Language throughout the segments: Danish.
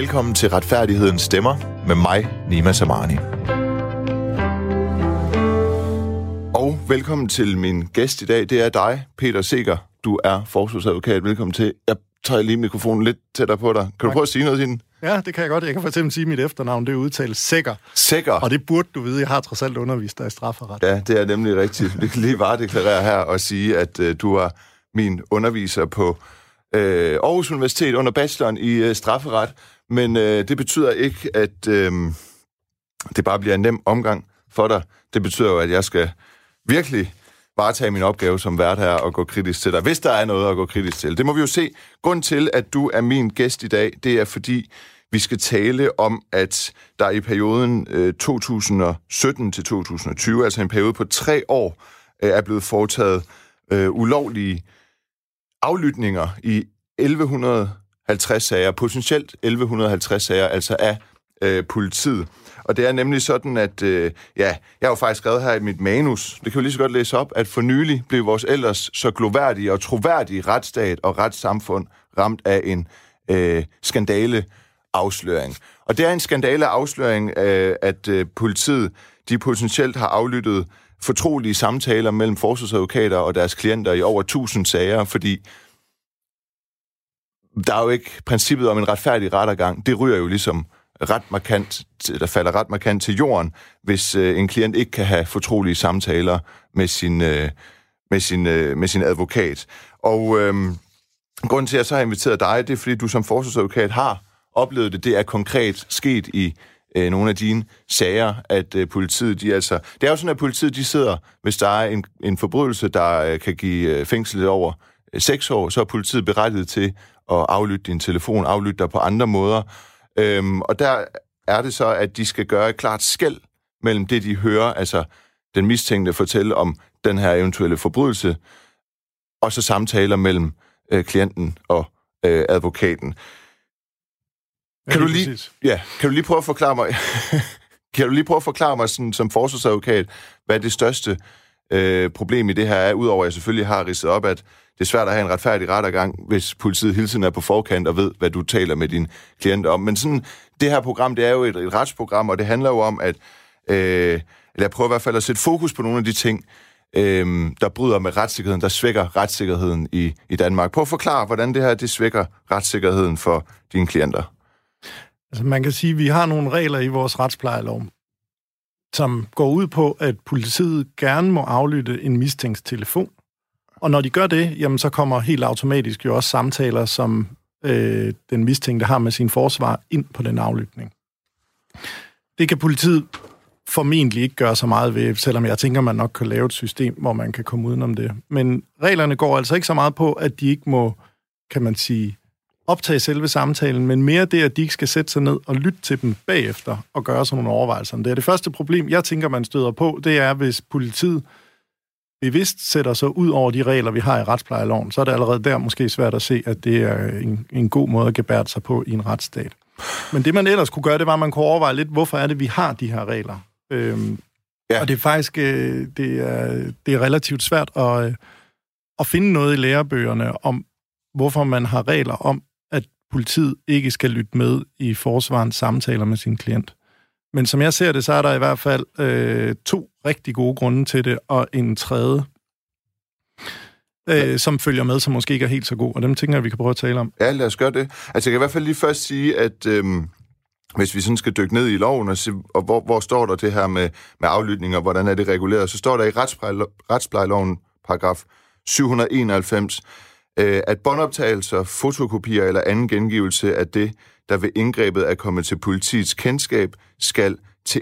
velkommen til Retfærdighedens Stemmer med mig, Nima Samani. Og velkommen til min gæst i dag. Det er dig, Peter Seger. Du er forsvarsadvokat. Velkommen til. Jeg tager lige mikrofonen lidt tættere på dig. Kan du prøve at sige noget til den? Ja, det kan jeg godt. Jeg kan for eksempel sige, at mit efternavn det er udtalt Sækker. Sækker? Og det burde du vide. Jeg har trods alt undervist dig i strafferet. Ja, det er nemlig rigtigt. Vi kan lige varedeklarere her og sige, at uh, du er min underviser på uh, Aarhus Universitet under bacheloren i uh, strafferet. Men øh, det betyder ikke, at øh, det bare bliver en nem omgang for dig. Det betyder jo, at jeg skal virkelig varetage min opgave som vært her og gå kritisk til dig, hvis der er noget at gå kritisk til. Det må vi jo se. Grunden til, at du er min gæst i dag, det er fordi, vi skal tale om, at der i perioden øh, 2017 til 2020, altså en periode på tre år, øh, er blevet foretaget øh, ulovlige aflytninger i 1100 50 sager, potentielt 1150 sager, altså af øh, politiet. Og det er nemlig sådan, at øh, ja, jeg har jo faktisk skrevet her i mit manus, det kan vi lige så godt læse op, at for nylig blev vores ellers så gloværdige og troværdige retsstat og retssamfund ramt af en øh, skandale afsløring. Og det er en skandale afsløring, øh, at øh, politiet de potentielt har aflyttet fortrolige samtaler mellem forsvarsadvokater og deres klienter i over 1000 sager, fordi der er jo ikke princippet om en retfærdig rettergang. Det ryger jo ligesom ret markant, der falder ret markant til jorden, hvis øh, en klient ikke kan have fortrolige samtaler med sin, øh, med sin, øh, med sin advokat. Og øh, grunden til, at jeg så har inviteret dig, det er, fordi du som forsvarsadvokat har oplevet det. Det er konkret sket i øh, nogle af dine sager, at øh, politiet, de altså... Det er jo sådan, at politiet, de sidder, hvis der er en, en forbrydelse, der øh, kan give øh, fængsel over øh, seks år, så er politiet berettiget til at aflytte din telefon, aflytte dig på andre måder. Øhm, og der er det så, at de skal gøre et klart skæld mellem det, de hører, altså den mistænkte fortælle om den her eventuelle forbrydelse, og så samtaler mellem øh, klienten og øh, advokaten. Kan du, lige, ja, kan du lige prøve at forklare mig, kan du lige prøve at forklare mig sådan, som forsvarsadvokat, hvad det største øh, problem i det her er, udover at jeg selvfølgelig har ridset op, at det er svært at have en retfærdig rettergang, hvis politiet hele tiden er på forkant og ved, hvad du taler med din klient om. Men sådan, det her program, det er jo et, et retsprogram, og det handler jo om, at øh, eller jeg prøver i hvert fald at sætte fokus på nogle af de ting, øh, der bryder med retssikkerheden, der svækker retssikkerheden i, i Danmark. Prøv at forklare, hvordan det her det svækker retssikkerheden for dine klienter. Altså man kan sige, at vi har nogle regler i vores retsplejelov, som går ud på, at politiet gerne må aflytte en mistænkt telefon. Og når de gør det, jamen så kommer helt automatisk jo også samtaler, som øh, den mistænkte har med sin forsvar, ind på den aflytning. Det kan politiet formentlig ikke gøre så meget ved, selvom jeg tænker, man nok kan lave et system, hvor man kan komme udenom det. Men reglerne går altså ikke så meget på, at de ikke må, kan man sige, optage selve samtalen, men mere det, at de ikke skal sætte sig ned og lytte til dem bagefter og gøre sådan nogle overvejelser. Det er det første problem, jeg tænker, man støder på, det er, hvis politiet bevidst sætter sig ud over de regler, vi har i retsplejeloven, så er det allerede der måske svært at se, at det er en, en god måde at gebære sig på i en retsstat. Men det, man ellers kunne gøre, det var, at man kunne overveje lidt, hvorfor er det, vi har de her regler. Øhm, ja. Og det er faktisk øh, det er, det er relativt svært at, øh, at finde noget i lærebøgerne om, hvorfor man har regler om, at politiet ikke skal lytte med i forsvarens samtaler med sin klient. Men som jeg ser det, så er der i hvert fald øh, to rigtig gode grunde til det, og en tredje, øh, som følger med, som måske ikke er helt så god, og dem tænker jeg, vi kan prøve at tale om. Ja, lad os gøre det. Altså, jeg kan i hvert fald lige først sige, at øh, hvis vi sådan skal dykke ned i loven, og, se, og hvor, hvor står der det her med, med aflytning, og hvordan er det reguleret, så står der i retsplejeloven, paragraf 791, øh, at båndoptagelser, fotokopier eller anden gengivelse af det, der ved indgrebet er kommet til politiets kendskab, skal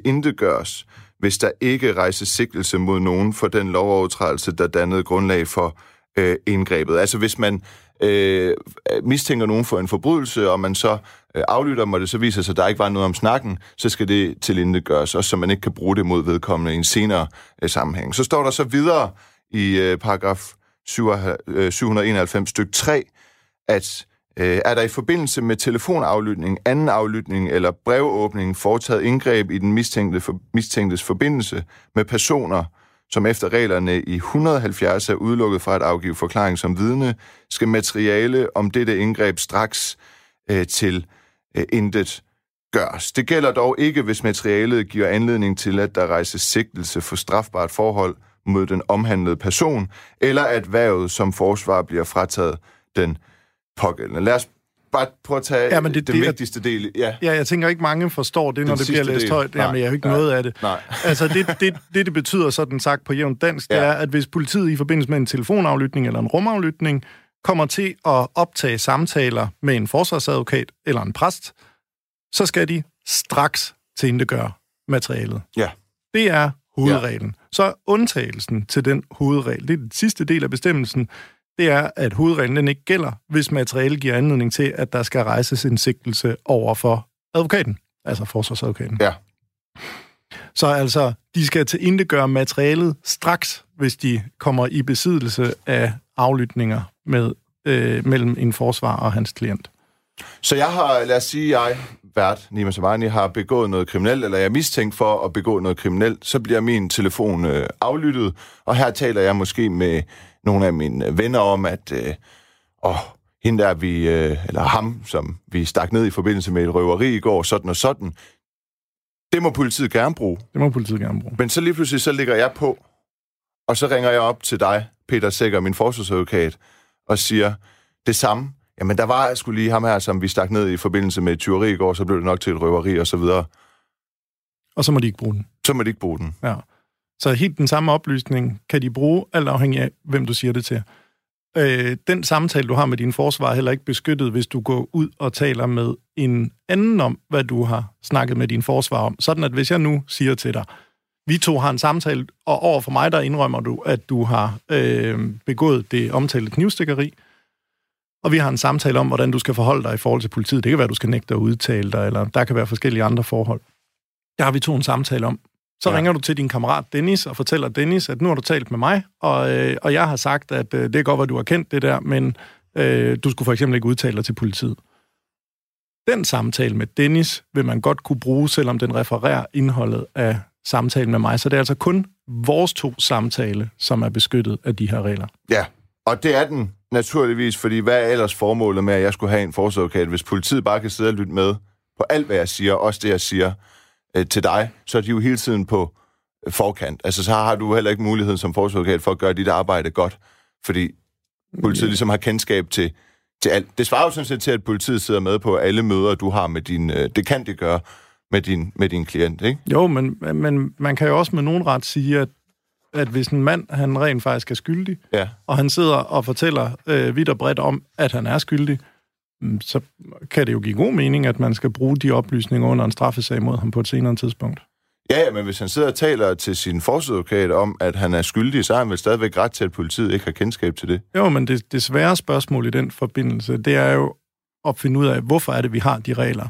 intetgøres, hvis der ikke rejses sigtelse mod nogen for den lovovertrædelse, der dannede grundlag for øh, indgrebet. Altså hvis man øh, mistænker nogen for en forbrydelse, og man så øh, aflytter dem, og det så viser sig, at der ikke var noget om snakken, så skal det tilintetgøres, også så man ikke kan bruge det mod vedkommende i en senere øh, sammenhæng. Så står der så videre i øh, paragraf 791 øh, stykke 3, at øh, er der i forbindelse med telefonaflytning, anden aflytning eller brevåbning foretaget indgreb i den mistænkte for, mistænktes forbindelse med personer, som efter reglerne i 170 er udelukket fra at afgive forklaring som vidne, skal materiale om dette indgreb straks øh, til øh, intet gørs. Det gælder dog ikke, hvis materialet giver anledning til, at der rejses sigtelse for strafbart forhold mod den omhandlede person, eller at værvet som forsvar bliver frataget den pågældende. Lad os bare prøve at tage ja, men det, den det, vigtigste del. Ja. ja, jeg tænker ikke, mange forstår det, når det bliver læst del. højt. Nej, Jamen, jeg har ikke nej, noget af det. Nej. altså, det, det, det, det betyder sådan sagt på jævnt dansk, ja. det er, at hvis politiet i forbindelse med en telefonaflytning eller en rumaflytning kommer til at optage samtaler med en forsvarsadvokat eller en præst, så skal de straks gøre materialet. Ja. Det er hovedreglen. Ja. Så undtagelsen til den hovedregel, det er den sidste del af bestemmelsen, det er, at hovedreglen den ikke gælder, hvis materiale giver anledning til, at der skal rejses en sigtelse over for advokaten, altså forsvarsadvokaten. Ja. Så altså, de skal til gøre materialet straks, hvis de kommer i besiddelse af aflytninger med, øh, mellem en forsvar og hans klient. Så jeg har, lad os sige, jeg, vært Nima Samani, har begået noget kriminelt, eller jeg er mistænkt for at begå noget kriminelt, så bliver min telefon øh, aflyttet, og her taler jeg måske med nogle af mine venner om, at øh, åh, hende der, vi, øh, eller ham, som vi stak ned i forbindelse med et røveri i går, sådan og sådan, det må politiet gerne bruge. Det må politiet gerne bruge. Men så lige pludselig, så ligger jeg på, og så ringer jeg op til dig, Peter Sækker, min forsvarsadvokat, og siger det samme. Jamen, der var skulle lige ham her, som vi stak ned i forbindelse med et tyveri i går, så blev det nok til et røveri og så videre. Og så må de ikke bruge den. Så må de ikke bruge den. Ja. Så helt den samme oplysning kan de bruge, alt afhængig af, hvem du siger det til. Øh, den samtale, du har med din forsvar, er heller ikke beskyttet, hvis du går ud og taler med en anden om, hvad du har snakket med din forsvar om. Sådan at hvis jeg nu siger til dig, vi to har en samtale, og over for mig, der indrømmer du, at du har øh, begået det omtalte knivstikkeri, og vi har en samtale om, hvordan du skal forholde dig i forhold til politiet. Det kan være, at du skal nægte at udtale dig, eller der kan være forskellige andre forhold. Der har vi to en samtale om. Så ja. ringer du til din kammerat Dennis og fortæller Dennis, at nu har du talt med mig, og, øh, og jeg har sagt, at øh, det er godt, at du har kendt det der, men øh, du skulle for eksempel ikke udtale dig til politiet. Den samtale med Dennis vil man godt kunne bruge, selvom den refererer indholdet af samtalen med mig. Så det er altså kun vores to samtale, som er beskyttet af de her regler. Ja, og det er den naturligvis, fordi hvad er ellers formålet med, at jeg skulle have en forsøgsadvokat, hvis politiet bare kan sidde og lytte med på alt, hvad jeg siger, også det, jeg siger, øh, til dig, så er de jo hele tiden på forkant. Altså, så har du heller ikke muligheden som forsvarsadvokat for at gøre dit arbejde godt, fordi politiet ligesom har kendskab til, til alt. Det svarer jo sådan set til, at politiet sidder med på alle møder, du har med din... Øh, det kan det gøre med din, med din klient, ikke? Jo, men, men man kan jo også med nogen ret sige, at, at hvis en mand, han rent faktisk er skyldig, ja. og han sidder og fortæller øh, vidt og bredt om, at han er skyldig, Mm, så kan det jo give god mening, at man skal bruge de oplysninger under en straffesag mod ham på et senere tidspunkt. Ja, ja, men hvis han sidder og taler til sin forsøgadvokat om, at han er skyldig, så har han vel stadigvæk ret til, at politiet ikke har kendskab til det. Jo, men det, det svære spørgsmål i den forbindelse, det er jo at finde ud af, hvorfor er det, vi har de regler.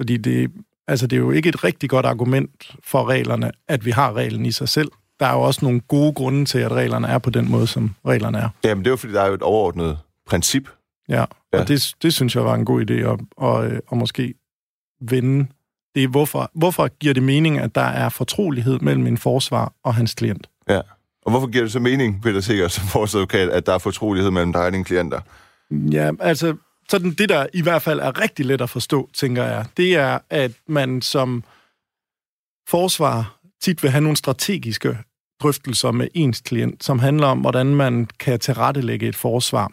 Fordi det, altså, det er jo ikke et rigtig godt argument for reglerne, at vi har reglen i sig selv. Der er jo også nogle gode grunde til, at reglerne er på den måde, som reglerne er. Jamen, det er jo, fordi der er jo et overordnet princip Ja, ja. og det, det synes jeg var en god idé at, at, at måske vende. Det er, hvorfor, hvorfor giver det mening, at der er fortrolighed mellem en forsvar og hans klient? Ja, og hvorfor giver det så mening, Peter Sikker, som forsvarsadvokat, at der er fortrolighed mellem dig og dine klienter? Ja, altså, sådan det, der i hvert fald er rigtig let at forstå, tænker jeg, det er, at man som forsvar tit vil have nogle strategiske drøftelser med ens klient, som handler om, hvordan man kan tilrettelægge et forsvar.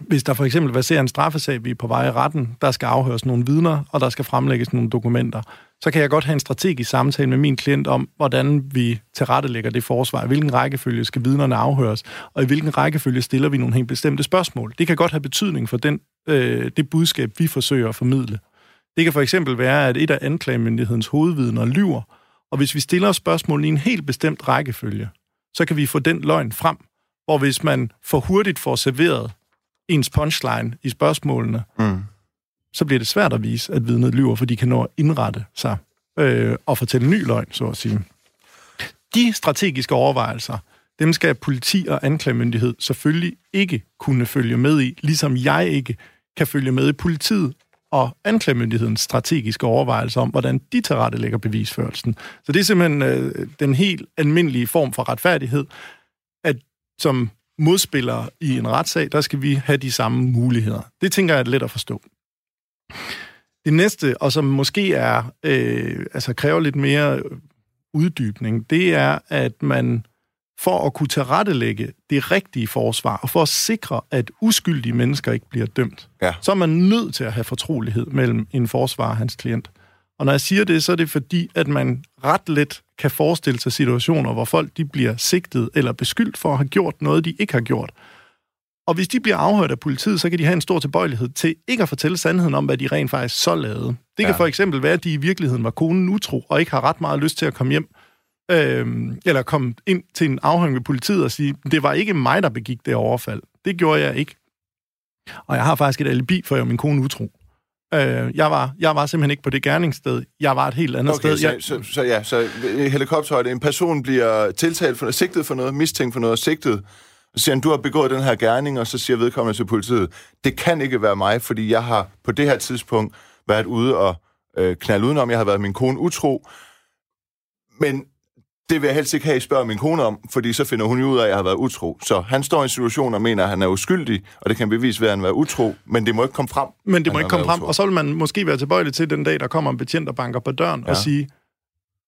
Hvis der for eksempel baserer en straffesag, vi er på vej i retten, der skal afhøres nogle vidner, og der skal fremlægges nogle dokumenter, så kan jeg godt have en strategisk samtale med min klient om, hvordan vi tilrettelægger det forsvar, i hvilken rækkefølge skal vidnerne afhøres, og i hvilken rækkefølge stiller vi nogle helt bestemte spørgsmål. Det kan godt have betydning for den, øh, det budskab, vi forsøger at formidle. Det kan for eksempel være, at et af anklagemyndighedens hovedvidner lyver, og hvis vi stiller spørgsmål i en helt bestemt rækkefølge, så kan vi få den løgn frem, hvor hvis man for hurtigt får serveret ens punchline i spørgsmålene, mm. så bliver det svært at vise, at vidnet lyver, for de kan nå at indrette sig øh, og fortælle ny løgn, så at sige. De strategiske overvejelser, dem skal politi og anklagemyndighed selvfølgelig ikke kunne følge med i, ligesom jeg ikke kan følge med i politiet og anklagemyndighedens strategiske overvejelser om, hvordan de tilrettelægger bevisførelsen. Så det er simpelthen øh, den helt almindelige form for retfærdighed, at som modspillere i en retssag, der skal vi have de samme muligheder. Det tænker jeg er let at forstå. Det næste, og som måske er, øh, altså kræver lidt mere uddybning, det er, at man for at kunne tilrettelægge det rigtige forsvar, og for at sikre, at uskyldige mennesker ikke bliver dømt, Ja. så er man nødt til at have fortrolighed mellem en forsvar og hans klient. Og når jeg siger det, så er det fordi, at man ret let kan forestille sig situationer, hvor folk de bliver sigtet eller beskyldt for at have gjort noget, de ikke har gjort. Og hvis de bliver afhørt af politiet, så kan de have en stor tilbøjelighed til ikke at fortælle sandheden om, hvad de rent faktisk så lavede. Det kan Ja. for eksempel være, at de i virkeligheden var konen utro, og ikke har ret meget lyst til at komme hjem, øhm, eller komme ind til en afhøring ved politiet og sige, det var ikke mig, der begik det overfald. Det gjorde jeg ikke. Og jeg har faktisk et alibi, for jeg var min kone utro. Øh, jeg, var, jeg var simpelthen ikke på det gerningssted. Jeg var et helt andet Okay, sted. så, Jeg, så, så ja, så helikopterhøjde. En person bliver tiltalt for noget, sigtet for noget, mistænkt for noget, sigtet. Så siger han, du har begået den her gerning, og så siger vedkommende til politiet, det kan ikke være mig, fordi jeg har på det her tidspunkt været ude og øh, knalde udenom. Jeg har været min kone utro. Men det vil jeg helst ikke have, I spørger min kone om, fordi så finder hun jo ud af, at jeg har været utro. Så han står i en situation og mener, at han er uskyldig, og det kan bevise være, at han er utro, men det må ikke komme frem. men det må ikke har komme frem. utro. Og så vil man måske være tilbøjelig til den dag, der kommer en betjent og banker på døren ja. Og sige,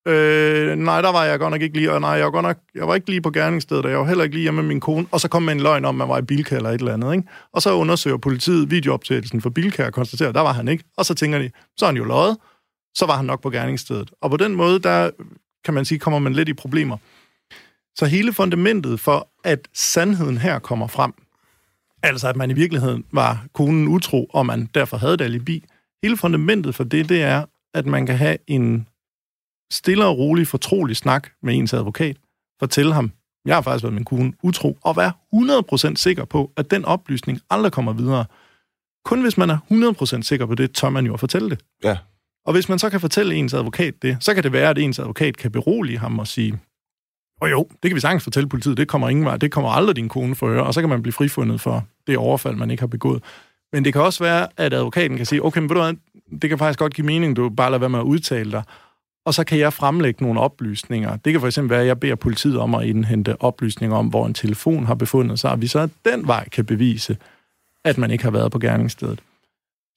øh, nej, der var jeg godt nok ikke lige, og nej, jeg var, godt nok, jeg var ikke lige på gerningsstedet, og jeg var heller ikke lige hjemme med min kone. Og så kom med en løgn om, at man var i Bilka eller et eller andet. Ikke? Og så undersøger politiet videooptagelsen for Bilka og konstaterer, at der var han ikke. Og så tænker de, så er han jo løjet, så var han nok på gerningsstedet. Og på den måde, der kan man sige, kommer man lidt i problemer. Så hele fundamentet for, at sandheden her kommer frem, altså at man i virkeligheden var konen utro, og man derfor havde et alibi, hele fundamentet for det, det er, at man kan have en stille og rolig, fortrolig snak med ens advokat, fortælle ham, jeg har faktisk været min kone utro, og være 100% sikker på, at den oplysning aldrig kommer videre. Kun hvis man er 100% sikker på det, tør man jo at fortælle det. Ja. Og hvis man så kan fortælle ens advokat det, så kan det være, at ens advokat kan berolige ham og sige, og jo, det kan vi sagtens fortælle politiet, det kommer ingen vej, det kommer aldrig din kone for øre, og så kan man blive frifundet for det overfald, man ikke har begået. Men det kan også være, at advokaten kan sige, okay, men ved du hvad, det kan faktisk godt give mening, du bare lader være med at udtale dig, og så kan jeg fremlægge nogle oplysninger. Det kan for eksempel være, at jeg beder politiet om at indhente oplysninger om, hvor en telefon har befundet sig, og vi så den vej kan bevise, at man ikke har været på gerningsstedet.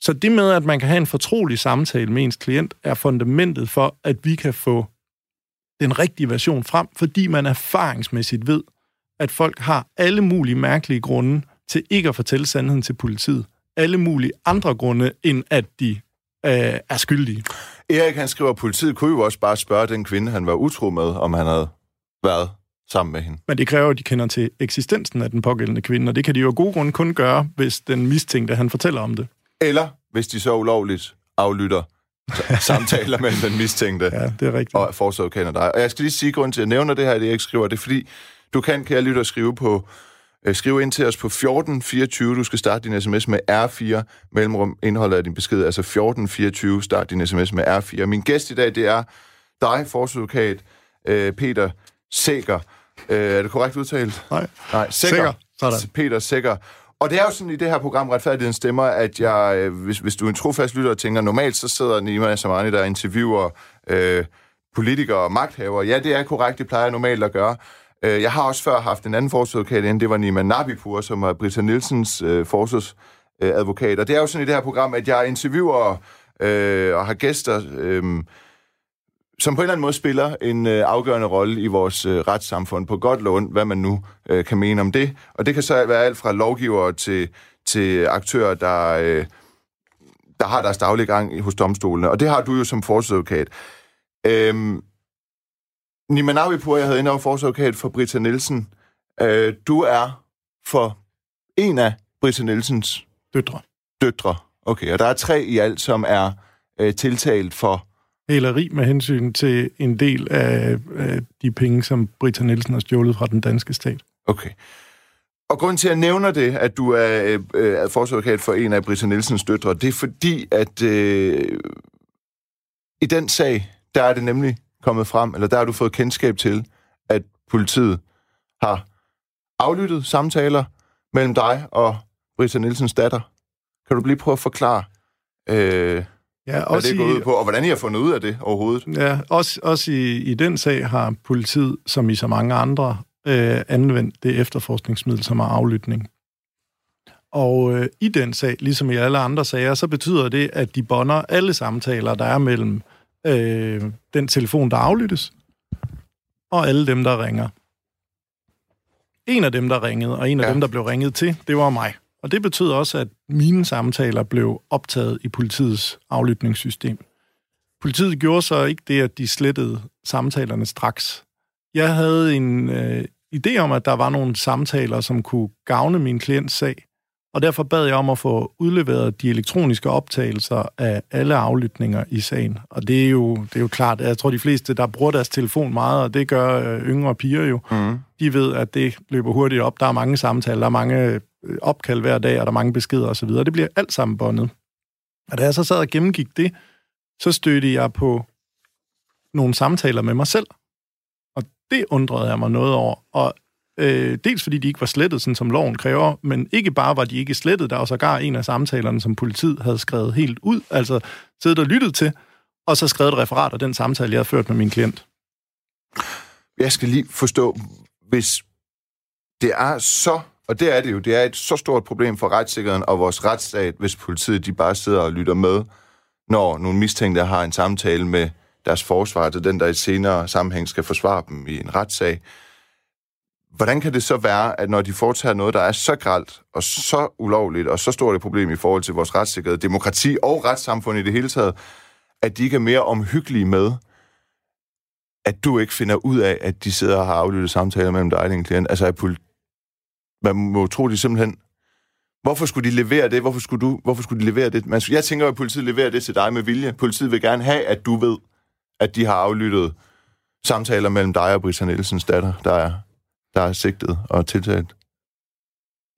Så det med, at man kan have en fortrolig samtale med ens klient, er fundamentet for, at vi kan få den rigtige version frem, fordi man erfaringsmæssigt ved, at folk har alle mulige mærkelige grunde til ikke at fortælle sandheden til politiet. Alle mulige andre grunde, end at de øh, er skyldige. Erik, han skriver, at politiet kunne jo også bare spørge den kvinde, han var utro med, om han havde været sammen med hende. Men det kræver, at de kender til eksistensen af den pågældende kvinde, og det kan de jo af gode grunde kun gøre, hvis den mistænkte, han fortæller om det. Eller hvis de så ulovligt aflytter samtaler mellem den mistænkte Ja, det er rigtigt. og forsøgkender dig. Og jeg skal lige sige, grund til, at jeg nævner det her, at Erik skriver, det er fordi, du kan, kære lytter, skrive på øh, skrive ind til os på 1424. Du skal starte din sms med R4. Mellemrum indholdet af din besked, altså 1424. Start din sms med R4. Min gæst i dag, det er dig, forsøgsadvokat øh, Peter Sækker. Øh, er det korrekt udtalt? Nej. Nej, Sækker. Sækker. Sådan. Peter Sækker. Og det er jo sådan i det her program, Retfærdighedens Stemmer, at jeg, øh, hvis, hvis du er en trofast lytter og tænker, normalt så sidder Nima Samani, der interviewer øh, politikere og magthavere. Ja, det er korrekt, det plejer jeg normalt at gøre. Øh, jeg har også før haft en anden forsvarsadvokat inden, det var Nima Nabipur, som er Britta Nielsens øh, forsvarsadvokat. Og det er jo sådan i det her program, at jeg interviewer øh, og har gæster, øh, som på en eller anden måde spiller en øh, afgørende rolle i vores øh, retssamfund, på godt ondt, hvad man nu øh, kan mene om det. Og det kan så være alt fra lovgivere til, til aktører, der, øh, der har deres daglige gang hos domstolene. Og det har du jo som forsvarsadvokat. Øhm, Nima Navipur, jeg havde inde over forsvarsadvokat for Britta Nielsen. Øh, du er for en af Britta Nielsens Døtre. døtre. Okay, og der er tre i alt, som er øh, tiltalt for Hæleri med hensyn til en del af, af de penge, som Britta Nielsen har stjålet fra den danske stat. Okay. Og grund til, at jeg nævner det, at du er, øh, er forsvarsadvokat for en af Britta Nielsens døtre, det er fordi, at øh, i den sag, der er det nemlig kommet frem, eller der har du fået kendskab til, at politiet har aflyttet samtaler mellem dig og Britta Nielsens datter. Kan du lige prøve at forklare, øh, Ja, hvad også det går ud på, og hvordan I har fundet ud af det overhovedet? Ja, også, også i, i den sag har politiet, som i så mange andre, øh, anvendt det efterforskningsmiddel, som er aflytning. Og øh, i den sag, ligesom i alle andre sager, så betyder det, at de bonder alle samtaler, der er mellem øh, den telefon, der aflyttes, og alle dem, der ringer. En af dem, der ringede, og en af ja. dem, der blev ringet til, det var mig. Og det betød også, at mine samtaler blev optaget i politiets aflytningssystem. Politiet gjorde så ikke det, at de slettede samtalerne straks. Jeg havde en øh, idé om, at der var nogle samtaler, som kunne gavne min klients sag, og derfor bad jeg om at få udleveret de elektroniske optagelser af alle aflytninger i sagen. Og det er jo, det er jo klart, jeg tror de fleste, der bruger deres telefon meget, og det gør øh, yngre piger jo, mm. de ved, at det løber hurtigt op. Der er mange samtaler, der er mange Øh, opkald hver dag, og der er mange beskeder osv. Det bliver alt sammen bondet. Og da jeg så sad og gennemgik det, så stødte jeg på nogle samtaler med mig selv. Og det undrede jeg mig noget over. Og øh, dels fordi de ikke var slettet, sådan som loven kræver, men ikke bare var de ikke slettet, der var sågar en af samtalerne, som politiet havde skrevet helt ud, altså siddet og lyttet til, og så skrevet et referat af den samtale, jeg havde ført med min klient. Jeg skal lige forstå, hvis det er så, og det er det jo, det er et så stort problem for retssikkerheden og vores retsstat, hvis politiet de bare sidder og lytter med, når nogle mistænkte har en samtale med deres forsvar, til den, der i senere sammenhæng skal forsvare dem i en retssag. Hvordan kan det så være, at når de foretager noget, der er så gralt og så ulovligt og så stort et problem i forhold til vores retssikkerhed, demokrati og retssamfund i det hele taget, at de ikke er mere omhyggelige med, at du ikke finder ud af, at de sidder og har aflyttet samtaler mellem dig og din klient? Altså, at man må tro, de simpelthen Hvorfor skulle de levere det? Hvorfor skulle, du, hvorfor skulle de levere det? Man, jeg tænker, at politiet leverer det til dig med vilje. Politiet vil gerne have, at du ved, at de har aflyttet samtaler mellem dig og Britta Nielsens datter, der er, der er sigtet og tiltalt.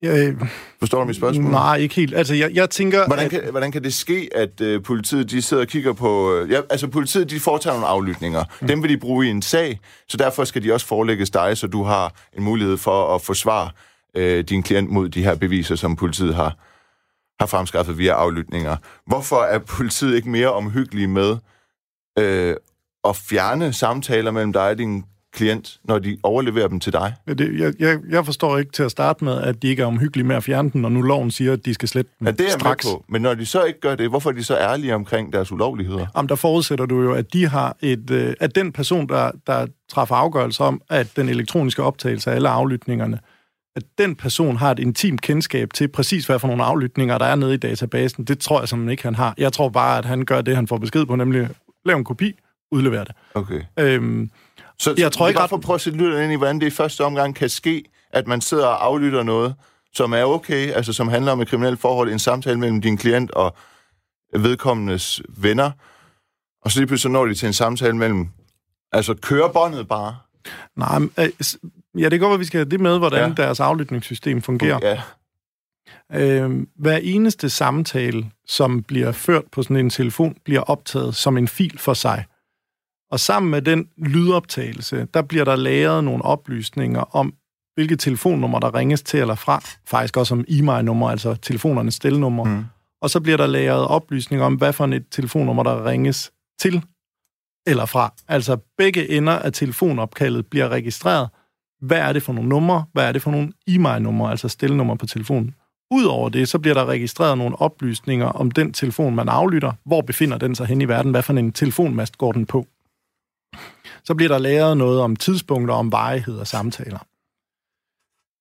Jeg, Forstår du mit spørgsmål? Nej, ikke helt. Altså, jeg, jeg tænker... Hvordan kan, at... hvordan kan det ske, at uh, politiet de sidder og kigger på... Uh, ja, altså, politiet de foretager nogle aflytninger. Mm. Dem vil de bruge i en sag, så derfor skal de også forelægges dig, så du har en mulighed for at forsvare øh, din klient mod de her beviser, som politiet har, har fremskaffet via aflytninger. Hvorfor er politiet ikke mere omhyggelige med øh, at fjerne samtaler mellem dig og din klient, når de overleverer dem til dig? Det, jeg, jeg, jeg forstår ikke til at starte med, at de ikke er omhyggelige med at fjerne den, når nu loven siger, at de skal slette den ja, det er straks. Med på. Men når de så ikke gør det, hvorfor er de så ærlige omkring deres ulovligheder? Jamen, der forudsætter du jo, at de har et, øh, at den person, der, der træffer afgørelse om, at den elektroniske optagelse af alle aflytningerne at den person har et intimt kendskab til præcis, hvad for nogle aflytninger, der er nede i databasen. Det tror jeg simpelthen ikke, han har. Jeg tror bare, at han gør det, han får besked på, nemlig lave en kopi, udlevere det. Okay. Øhm, så, jeg tror ikke at prøve at sætte lytterne ind i, hvordan det i første omgang kan ske, at man sidder og aflytter noget, som er okay, altså som handler om et kriminelt forhold, en samtale mellem din klient og vedkommendes venner, og så lige pludselig når de til en samtale mellem, altså kører båndet bare? Nej, øh, Ja, det går, at vi skal have det med, hvordan ja. deres aflytningssystem fungerer. Ja. Øh, hver eneste samtale, som bliver ført på sådan en telefon, bliver optaget som en fil for sig. Og sammen med den lydoptagelse, der bliver der lagret nogle oplysninger om, hvilke telefonnummer, der ringes til eller fra. Faktisk også om e-mail-nummer, altså telefonernes stelnummer. Mm. Og så bliver der lagret oplysninger om, hvad for et telefonnummer, der ringes til eller fra. Altså begge ender af telefonopkaldet bliver registreret, hvad er det for nogle numre, hvad er det for nogle e-mail-numre, altså stillenummer på telefonen. Udover det, så bliver der registreret nogle oplysninger om den telefon, man aflytter. Hvor befinder den sig hen i verden? Hvad for en telefonmast går den på? Så bliver der lavet noget om tidspunkter, om varighed og samtaler.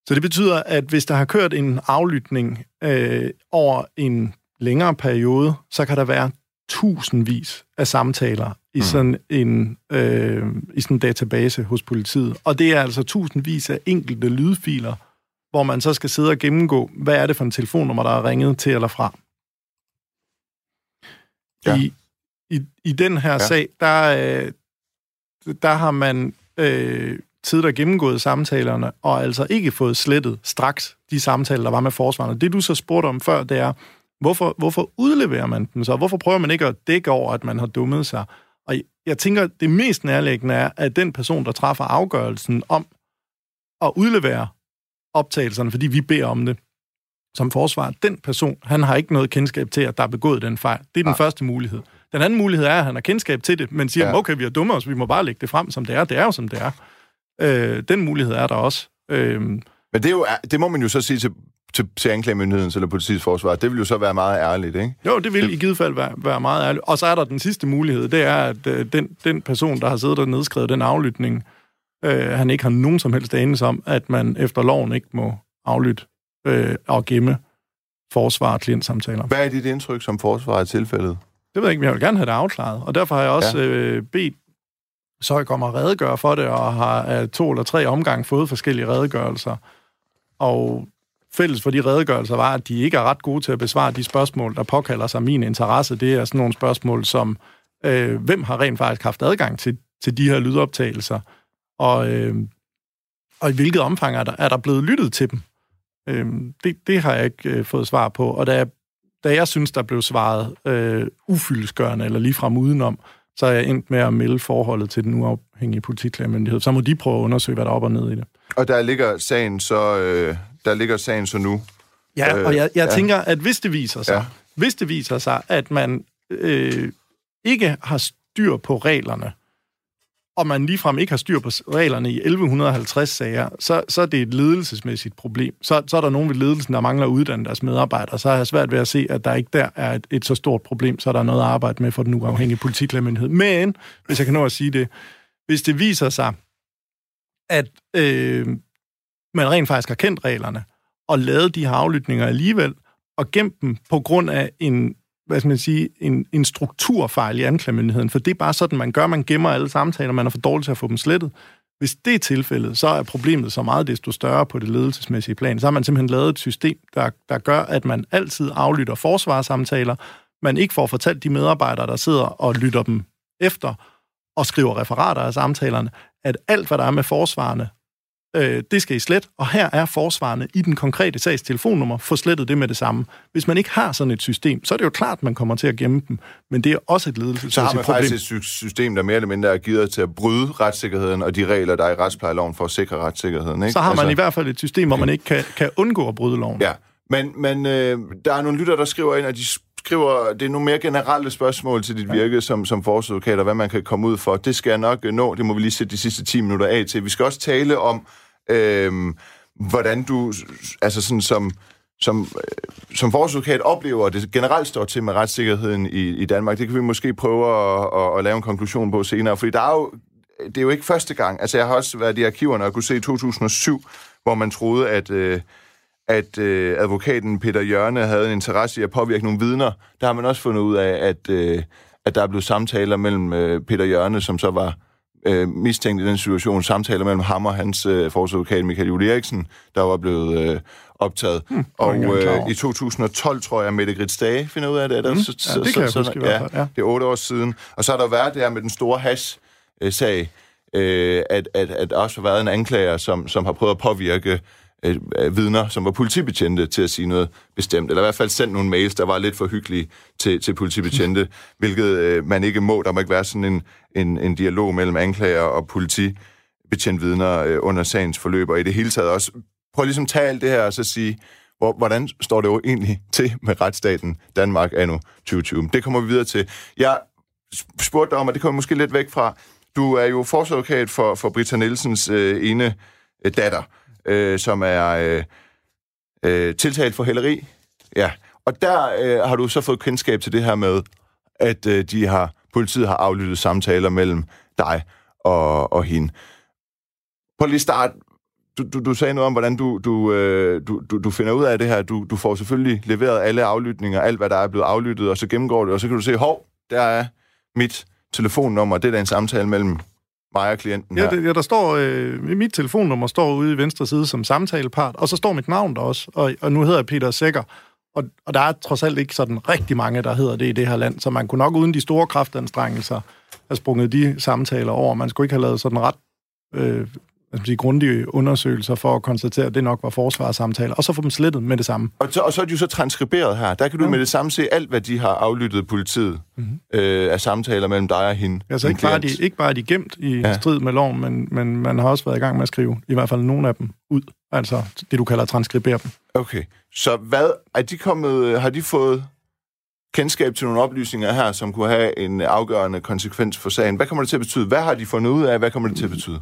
Så det betyder, at hvis der har kørt en aflytning øh, over en længere periode, så kan der være tusindvis af samtaler i mm. sådan en øh, i sådan en database hos politiet. Og det er altså tusindvis af enkelte lydfiler, hvor man så skal sidde og gennemgå, hvad er det for en telefonnummer, der er ringet til eller fra. Ja. I, i, I den her ja. sag, der, øh, der har man øh, tid der gennemgået samtalerne, og altså ikke fået slettet straks de samtaler, der var med forsvarerne. Det, du så spurgte om før, det er, hvorfor, hvorfor udleverer man den så? Hvorfor prøver man ikke at dække over, at man har dummet sig? Og jeg tænker, det mest nærliggende er, at den person, der træffer afgørelsen om at udlevere optagelserne, fordi vi beder om det som forsvar, den person, han har ikke noget kendskab til, at der er begået den fejl. Det er den ja. første mulighed. Den anden mulighed er, at han har kendskab til det, men siger, ja. okay, vi er dumme os, vi må bare lægge det frem, som det er. Det er jo, som det er. Øh, den mulighed er der også. Øh, Men det, er jo, det må man jo så sige til, til, til anklagemyndigheden eller politiets forsvar. Det vil jo så være meget ærligt, ikke? Jo, det vil det... i givet fald være, være meget ærligt. Og så er der den sidste mulighed, det er, at øh, den, den person, der har siddet og nedskrevet den aflytning, øh, han ikke har nogen som helst anelse om, at man efter loven ikke må aflytte øh, og gemme forsvar og klientsamtaler. Hvad er dit indtryk som forsvar i tilfældet? Det ved jeg ikke, men jeg vil gerne have det afklaret. Og derfor har jeg også ja. øh, bedt så jeg kommer redegøre for det, og har af to eller tre omgange fået forskellige redegørelser. Og fælles for de redegørelser var, at de ikke er ret gode til at besvare de spørgsmål, der påkalder sig min interesse. Det er sådan nogle spørgsmål som, øh, hvem har rent faktisk haft adgang til, til de her lydoptagelser, og, øh, og i hvilket omfang er der, er der blevet lyttet til dem. Øh, det, det har jeg ikke øh, fået svar på, og da jeg, da jeg synes, der blev svaret øh, ufyldesgørende eller ligefrem udenom, så er jeg endt med at melde forholdet til den uafhængige politiklagmyndighed. Så må de prøve at undersøge, hvad der er op og ned i det. Og der ligger sagen så, øh, der ligger sagen så nu? Ja, øh, og jeg, jeg ja. tænker, at hvis det viser sig, ja. hvis det viser sig, at man øh, ikke har styr på reglerne, og man ligefrem ikke har styr på reglerne i 1150 sager, så, så er det et ledelsesmæssigt problem. Så, så er der nogen ved ledelsen, der mangler at uddanne deres medarbejdere. Så har jeg svært ved at se, at der ikke der er et, et så stort problem, så er der noget at arbejde med for den uafhængige politiklagemyndighed. Men, hvis jeg kan nå at sige det, hvis det viser sig, at øh, man rent faktisk har kendt reglerne, og lavet de her aflytninger alligevel, og gemt dem på grund af en hvad skal man sige, en, en strukturfejl i anklagemyndigheden, for det er bare sådan, man gør, man gemmer alle samtaler, man er for dårlig til at få dem slettet. Hvis det er tilfældet, så er problemet så meget desto større på det ledelsesmæssige plan. Så har man simpelthen lavet et system, der, der gør, at man altid aflytter forsvarssamtaler, man ikke får fortalt de medarbejdere, der sidder og lytter dem efter, og skriver referater af samtalerne, at alt, hvad der er med forsvarerne, øh, det skal I slet, og her er forsvarende i den konkrete sags telefonnummer, få slettet det med det samme. Hvis man ikke har sådan et system, så er det jo klart, at man kommer til at gemme dem, men det er også et ledelsesmæssigt problem. Så har man problem. faktisk et system, der mere eller mindre er givet til at bryde retssikkerheden og de regler, der er i retsplejeloven for at sikre retssikkerheden. Ikke? Så har man altså... i hvert fald et system, hvor man ikke kan, kan undgå at bryde loven. Ja, men, men øh, der er nogle lytter, der skriver ind, at de skriver, det er nogle mere generelle spørgsmål til dit virke som, som forsøgsadvokat, og hvad man kan komme ud for. Det skal jeg nok nå. Det må vi lige sætte de sidste 10 minutter af til. Vi skal også tale om, øh, hvordan du, altså sådan som, som, øh, som forsøgsadvokat oplever, at det generelt står til med retssikkerheden i, i Danmark. Det kan vi måske prøve at, at, at lave en konklusion på senere, fordi der er jo, det er jo ikke første gang. Altså, jeg har også været i arkiverne og kunne se i 2007, hvor man troede, at... Øh, at øh, advokaten Peter Jørne havde en interesse i at påvirke nogle vidner. Der har man også fundet ud af, at, øh, at der er blevet samtaler mellem øh, Peter Jørne, som så var øh, mistænkt i den situation, samtaler mellem ham og hans øh, forsvarsadvokat Michael Juhl Eriksen, der var blevet øh, optaget. Hmm, og øh, i 2012, tror jeg, Mette Grits Dage finder ud af det. Der, mm, så, ja, det så, kan så, jeg huske ja, ja. Det er otte år siden. Og så har der været det her med den store hash-sag, øh, at, at, at også har været en anklager, som, som har prøvet at påvirke øh, vidner, som var politibetjente, til at sige noget bestemt. Eller i hvert fald sendt nogle mails, der var lidt for hyggelige til, til politibetjente, hvilket øh, man ikke må. Der må ikke være sådan en, en, en dialog mellem anklager og politibetjent vidner øh, under sagens forløb, og i det hele taget også. Prøv ligesom at tage alt det her og så sige, hvor, hvordan står det jo egentlig til med retsstaten Danmark anno 2020? Det kommer vi videre til. Jeg spurgte dig om, og det kommer måske lidt væk fra, du er jo forsvarsadvokat for, for Britta Nielsens øh, ene øh, datter øh, som er øh, øh, tiltalt for hæleri. Ja, og der øh, har du så fået kendskab til det her med, at øh, de har politiet har aflyttet samtaler mellem dig og, og hende. På lige start, du, du, du sagde noget om, hvordan du, du, øh, du, du, du finder ud af det her. Du, du får selvfølgelig leveret alle aflytninger, alt hvad der er blevet aflyttet, og så gennemgår det, og så kan du se, hov, der er mit telefonnummer, det er en samtale mellem mig og klienten her. Ja, det, ja der står, øh, mit telefonnummer står ude i venstre side som samtalepart, og så står mit navn der også, og, og nu hedder jeg Peter Sækker. Og, og der er trods alt ikke sådan rigtig mange, der hedder det i det her land, så man kunne nok uden de store kraftanstrengelser have sprunget de samtaler over. Man skulle ikke have lavet sådan ret øh, sige, grundige undersøgelser for at konstatere, at det nok var forsvarssamtaler, og så få dem slettet med det samme. Og så, og så er de jo så transkriberet her. Der kan du ja. med det samme se alt, hvad de har aflyttet politiet mm-hmm. øh, af samtaler mellem dig og hende. Ja, så ikke bare, de, ikke bare er de gemt i ja. strid med loven, men, men man har også været i gang med at skrive i hvert fald nogle af dem ud. Altså det, du kalder transkribere dem. Okay. Så hvad, er de kommet, har de fået kendskab til nogle oplysninger her, som kunne have en afgørende konsekvens for sagen? Hvad kommer det til at betyde? Hvad har de fundet ud af? Hvad kommer det til at betyde?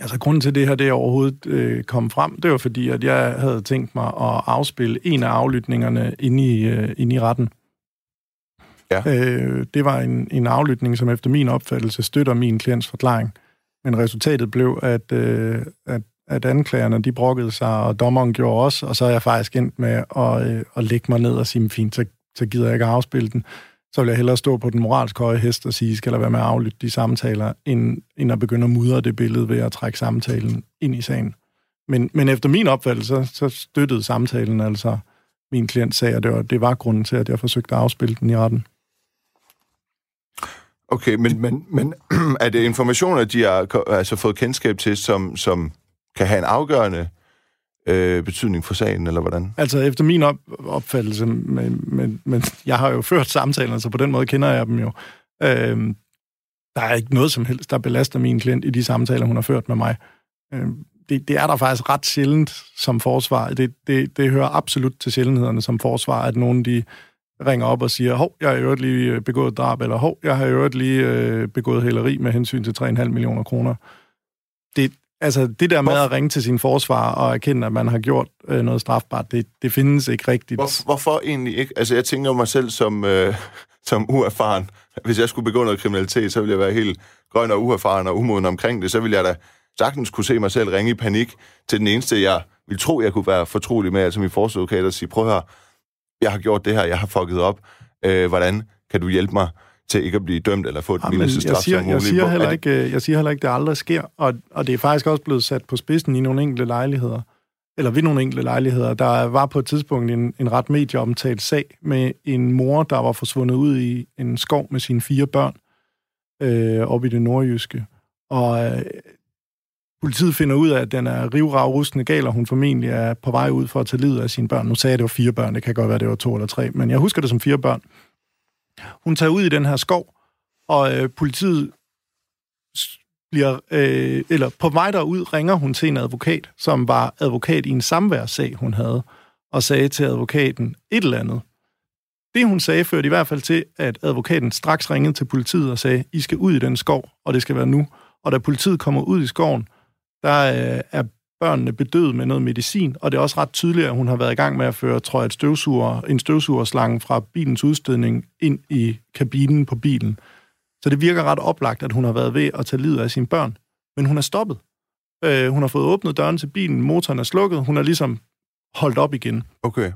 Altså, grunden til det her, det overhovedet øh, kom frem, det var fordi, at jeg havde tænkt mig at afspille en af aflytningerne inde i, øh, inde i retten. Ja. Øh, det var en, en aflytning, som efter min opfattelse støtter min klients forklaring. Men resultatet blev, at, øh, at, at anklagerne de brokkede sig, og dommeren gjorde også, og så er jeg faktisk endt med at, øh, at lægge mig ned og sige, fint, så, så gider jeg ikke afspille den. Så vil jeg hellere stå på den moralsk høje hest og sige, skal der være med at aflytte de samtaler, end, end at begynde at mudre det billede ved at trække samtalen ind i sagen. Men, men efter min opfattelse, så støttede samtalen altså min klient sag, og det var, det var grunden til, at jeg forsøgte at afspille den i retten. Okay, men, men, men er det informationer, de har altså fået kendskab til, som, som kan have en afgørende øh, betydning for sagen, eller hvordan? Altså efter min op- opfattelse, men, men, men jeg har jo ført samtaler, så altså på den måde kender jeg dem jo. Øh, der er ikke noget som helst, der belaster min klient i de samtaler, hun har ført med mig. Øh, det, det er der faktisk ret sjældent som forsvar. Det, det, det hører absolut til sjældenhederne som forsvar, at nogen de ringer op og siger, hov, jeg har i øvrigt lige øh, begået drab, eller hov, jeg har i øvrigt lige øh, begået hæleri med hensyn til 3,5 millioner kroner. Det, altså, det der med Hvorfor? at ringe til sin forsvar og erkende, at man har gjort øh, noget strafbart, det, det findes ikke rigtigt. Hvor, hvorfor egentlig ikke? Altså, jeg tænker mig selv som, øh, som uerfaren. Hvis jeg skulle begå noget kriminalitet, så ville jeg være helt grøn og uerfaren og umoden omkring det. Så ville jeg da sagtens kunne se mig selv ringe i panik til den eneste, jeg ville tro, jeg kunne være fortrolig med, altså min forsvarsadvokat, og sige, prøv her, jeg har gjort det her, jeg har fucket op. Øh, hvordan kan du hjælpe mig til ikke at blive dømt eller få et Jamen, mindste straf jeg, siger, som jeg, muligt? siger Hvor- heller er ikke, øh, jeg siger heller ikke, det aldrig sker, og, og det er faktisk også blevet sat på spidsen i nogle enkelte lejligheder, eller ved nogle enkelte lejligheder. Der var på et tidspunkt en, en ret medieomtalt sag med en mor, der var forsvundet ud i en skov med sine fire børn øh, oppe i det nordjyske. Og øh, politiet finder ud af, at den er rustende gal, og hun formentlig er på vej ud for at tage livet af sine børn. Nu sagde jeg, at det var fire børn, det kan godt være, det var to eller tre, men jeg husker det som fire børn. Hun tager ud i den her skov, og øh, politiet bliver, øh, eller på vej derud ringer hun til en advokat, som var advokat i en samværssag, hun havde, og sagde til advokaten et eller andet. Det, hun sagde, førte i hvert fald til, at advokaten straks ringede til politiet og sagde, I skal ud i den skov, og det skal være nu. Og da politiet kommer ud i skoven, der øh, er børnene bedøvet med noget medicin, og det er også ret tydeligt, at hun har været i gang med at føre, tror jeg, et støvsuger, en støvsugerslange fra bilens udstødning ind i kabinen på bilen. Så det virker ret oplagt, at hun har været ved at tage livet af sine børn. Men hun er stoppet. Øh, hun har fået åbnet døren til bilen, motoren er slukket, hun er ligesom holdt op igen. Okay.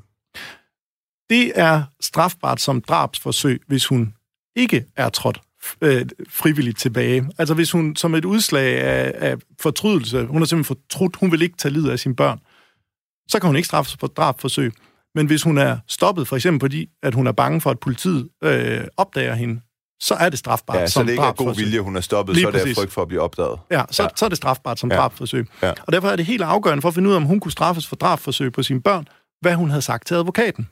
Det er strafbart som drabsforsøg, hvis hun ikke er trådt øh, frivilligt tilbage. Altså hvis hun som et udslag af, af fortrydelse, hun har simpelthen fortrudt, hun vil ikke tage livet af sine børn, så kan hun ikke straffes for drabsforsøg. Men hvis hun er stoppet, for eksempel fordi, at hun er bange for, at politiet øh, opdager hende, så er det strafbart Ja, så som det ikke er god vilje, hun er stoppet, Lige så er det præcis. frygt for at blive opdaget. Ja, så, Ja. så er det strafbart som Ja. drabsforsøg. Ja. Og derfor er det helt afgørende for at finde ud af, om hun kunne straffes for drabsforsøg på sine børn, hvad hun havde sagt til advokaten.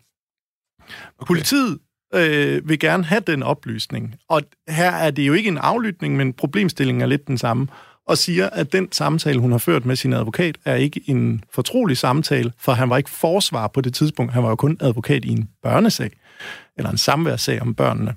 Okay. Politiet øh, vil gerne have den oplysning, og her er det jo ikke en aflytning, men problemstillingen er lidt den samme, og siger, at den samtale, hun har ført med sin advokat, er ikke en fortrolig samtale, for han var ikke forsvar på det tidspunkt. Han var jo kun advokat i en børnesag, eller en samværssag om børnene.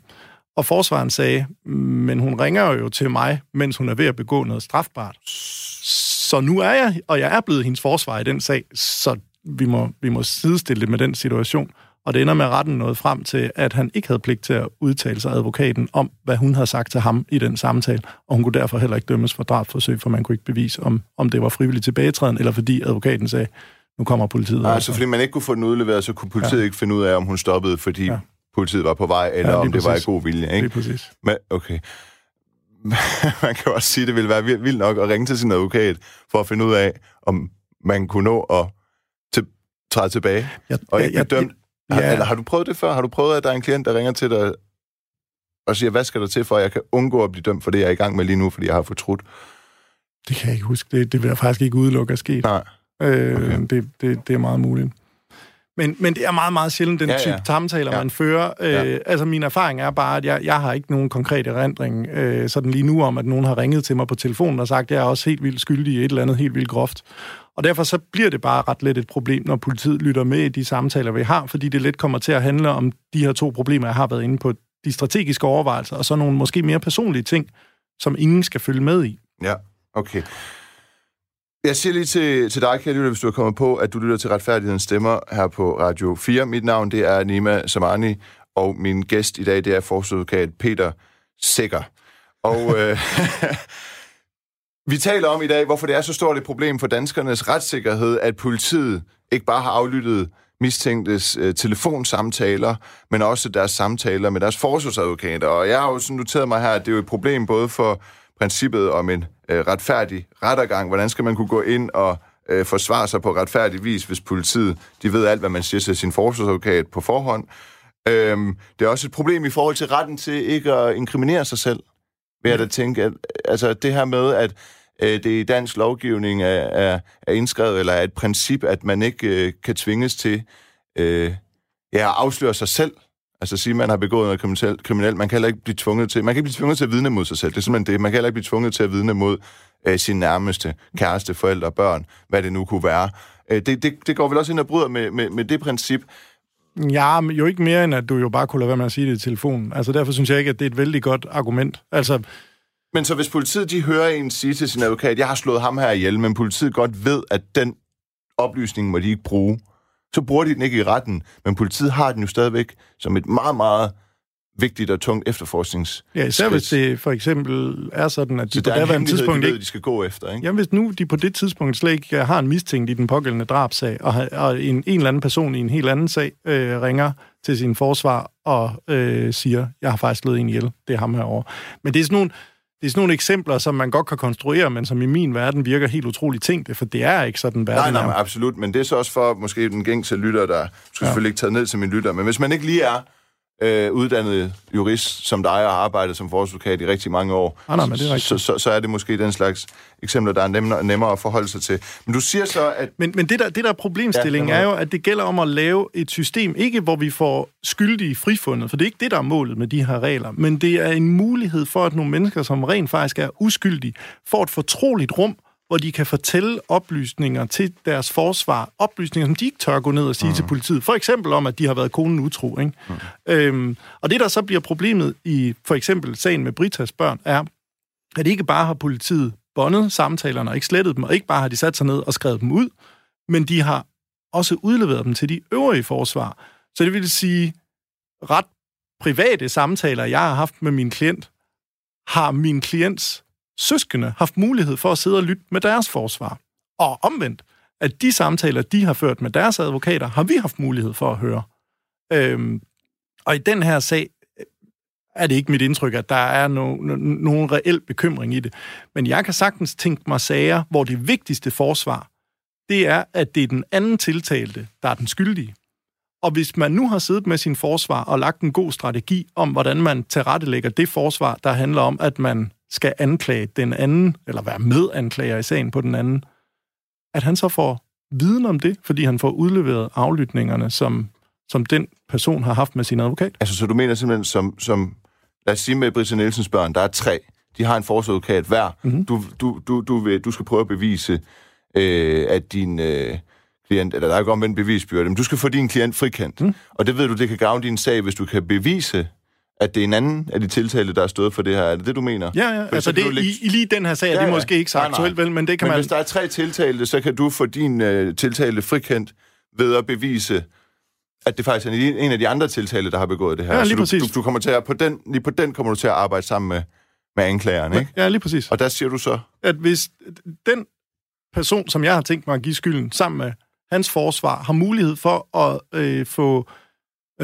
Og forsvaren sagde, men hun ringer jo til mig, mens hun er ved at begå noget strafbart. Så nu er jeg, og jeg er blevet hendes forsvar i den sag, så vi må, vi må sidestille det med den situation. Og det ender med at retten noget frem til, at han ikke havde pligt til at udtale sig advokaten om, hvad hun havde sagt til ham i den samtale, og hun kunne derfor heller ikke dømmes for drabsforsøg, for man kunne ikke bevise, om, om det var frivilligt tilbagetræden, eller fordi advokaten sagde, nu kommer politiet. Nej, altså fordi man ikke kunne få den udleveret, så kunne politiet ja. ikke finde ud af, om hun stoppede, fordi ja. Politiet var på vej, eller Ja, lige om det var i præcis. god vilje. Lige Ikke? præcis. Men, okay. man kan også sige, at det ville være vildt nok at ringe til sin advokat, for at finde ud af, om man kunne nå at til, træde tilbage, Jeg, og ikke blive dømt. Har, ja. eller har du prøvet det før? Har du prøvet, at der er en klient, der ringer til dig og siger, hvad skal der til, for at jeg kan undgå at blive dømt for det, jeg er i gang med lige nu, fordi jeg har fortrudt? Det kan jeg ikke huske. Det, det vil jeg faktisk ikke udelukke at ske. Nej. Øh, Okay. okay. det, det, det er meget muligt. Men, men det er meget, meget sjældent, den Ja, ja, ja. type samtaler, Ja. man fører. Øh, Ja. Altså, min erfaring er bare, at jeg, jeg har ikke nogen konkret erindring øh, sådan lige nu om, at nogen har ringet til mig på telefonen og sagt, at jeg er også helt vildt skyldig i et eller andet helt vildt groft. Og derfor så bliver det bare ret let et problem, når politiet lytter med i de samtaler, vi har, fordi det let kommer til at handle om de her to problemer, jeg har været inde på. De strategiske overvejelser, og så nogle måske mere personlige ting, som ingen skal følge med i. Ja, okay. Jeg siger lige til, til dig, kære lytter, hvis du er kommet på, at du lytter til Retfærdighedens Stemmer her på Radio 4. Mit navn, det er Nima Samani, og min gæst i dag, det er forsøgadvokat Peter Sikker. Og øh, vi taler om i dag, hvorfor det er så stort et problem for danskernes retssikkerhed, at politiet ikke bare har aflyttet mistænktes øh, telefonsamtaler, men også deres samtaler med deres forsvarsadvokater. Og jeg har jo sådan noteret mig her, at det er jo et problem både for princippet om en øh, retfærdig rettergang. Hvordan skal man kunne gå ind og øh, forsvare sig på retfærdig vis, hvis politiet de ved alt, hvad man siger til sin forsvarsadvokat på forhånd. Øhm, det er også et problem i forhold til retten til ikke at inkriminere sig selv, ved at tænke. At, altså det her med, at øh, det i dansk lovgivning er, er, er indskrevet, eller er et princip, at man ikke øh, kan tvinges til øh, ja, at afsløre sig selv. Altså sige, at man har begået noget kriminelt. Man kan heller ikke blive tvunget til, man kan ikke blive tvunget til at vidne mod sig selv. Det er simpelthen det. Man kan heller ikke blive tvunget til at vidne mod øh, sin nærmeste kæreste, forældre, børn, hvad det nu kunne være. Øh, det, det, det går vel også ind og bryder med, med, med det princip. Ja, men jo ikke mere end, at du jo bare kunne lade være med at sige det i telefonen. Altså, derfor synes jeg ikke, at det er et vældig godt argument. Altså, Men så hvis politiet de hører en sige til sin advokat, jeg har slået ham her ihjel, men politiet godt ved, at den oplysning må de ikke bruge, så bruger de den ikke i retten, men politiet har den jo stadigvæk som et meget, meget vigtigt og tungt efterforsknings. ja, især hvis det for eksempel er sådan, at de Så på er daværende tidspunkt de ikke ved, de skal gå efter, ikke? Jamen, hvis nu de på det tidspunkt slet ikke har en mistænkt i den pågældende drabsag, og, og en, en eller anden person i en helt anden sag øh, ringer til sin forsvar og øh, siger, jeg har faktisk slået en ihjel, det er ham herovre. Men det er sådan nogle, det er sådan nogle eksempler, som man godt kan konstruere, men som i min verden virker helt utroligt tænkte, for det er ikke sådan, verden Nej, nej, er. men absolut. Men det er så også for måske den gængse lytter, der skal ja. selvfølgelig ikke tage ned til min lytter. Men hvis man ikke lige er øh, uddannet jurist som dig og har arbejdet som forsvarsadvokat i rigtig mange år, Ah, nej, men det er så, så, så er det måske den slags eksempler, der er nemmere, nemmere at forholde sig til. Men du siger så, at... Men, men det, der, det der er problemstillingen Ja, er jo, at det gælder om at lave et system, ikke hvor vi får skyldige frifundet, for det er ikke det, der er målet med de her regler, men det er en mulighed for, at nogle mennesker, som rent faktisk er uskyldige, får et fortroligt rum, hvor de kan fortælle oplysninger til deres forsvar. Oplysninger, som de ikke tør gå ned og sige mm. til politiet. For eksempel om, at de har været konen utro. Ikke? Mm. Øhm, og det, der så bliver problemet i for eksempel sagen med Britas børn, er, at ikke bare har politiet båndet samtalerne og ikke slettet dem, og ikke bare har de sat sig ned og skrevet dem ud, men de har også udleveret dem til de øvrige forsvar. Så det vil sige, ret private samtaler, jeg har haft med min klient, har min klients søskende haft mulighed for at sidde og lytte med deres forsvar. Og omvendt, at de samtaler, de har ført med deres advokater, har vi haft mulighed for at høre. Øhm, og i den her sag øh, er det ikke mit indtryk, at der er no, no, nogen reel bekymring i det. Men jeg kan sagtens tænke mig sager, hvor det vigtigste forsvar, det er, at det er den anden tiltalte, der er den skyldige. Og hvis man nu har siddet med sin forsvar og lagt en god strategi om, hvordan man tilrettelægger det forsvar, der handler om, at man skal anklage den anden, eller være medanklager i sagen på den anden, at han så får viden om det, fordi han får udleveret aflytningerne, som, som den person har haft med sin advokat. Altså, så du mener simpelthen, som, som lad os sige med Britta Nielsens børn, der er tre, de har en forsvarsadvokat hver. Mm-hmm. Du, du, du, du, vil, du skal prøve at bevise, øh, at din øh, klient, eller der er ikke omvendt bevisbyrde, men du skal få din klient frikendt. Mm. Og det ved du, det kan gavne din sag, hvis du kan bevise, at det er en anden af de tiltalte, der er stået for det her. Er det det, du mener? Ja, ja, Fordi altså det, du lægge- i, i lige den her sag, ja, Ja, det er måske ikke så aktuelt, vel, men det kan Men man... hvis der er tre tiltalte, så kan du få din øh, tiltalte frikendt ved at bevise, at det faktisk er en- af de andre tiltalte, der har begået det her. Ja, lige så du, præcis. du, du kommer til at, på den, lige på den kommer du til at arbejde sammen med, med anklageren, ikke? Ja, lige præcis. Og der siger du så, At hvis den person, som jeg har tænkt mig at give skylden, sammen med hans forsvar, har mulighed for at øh, få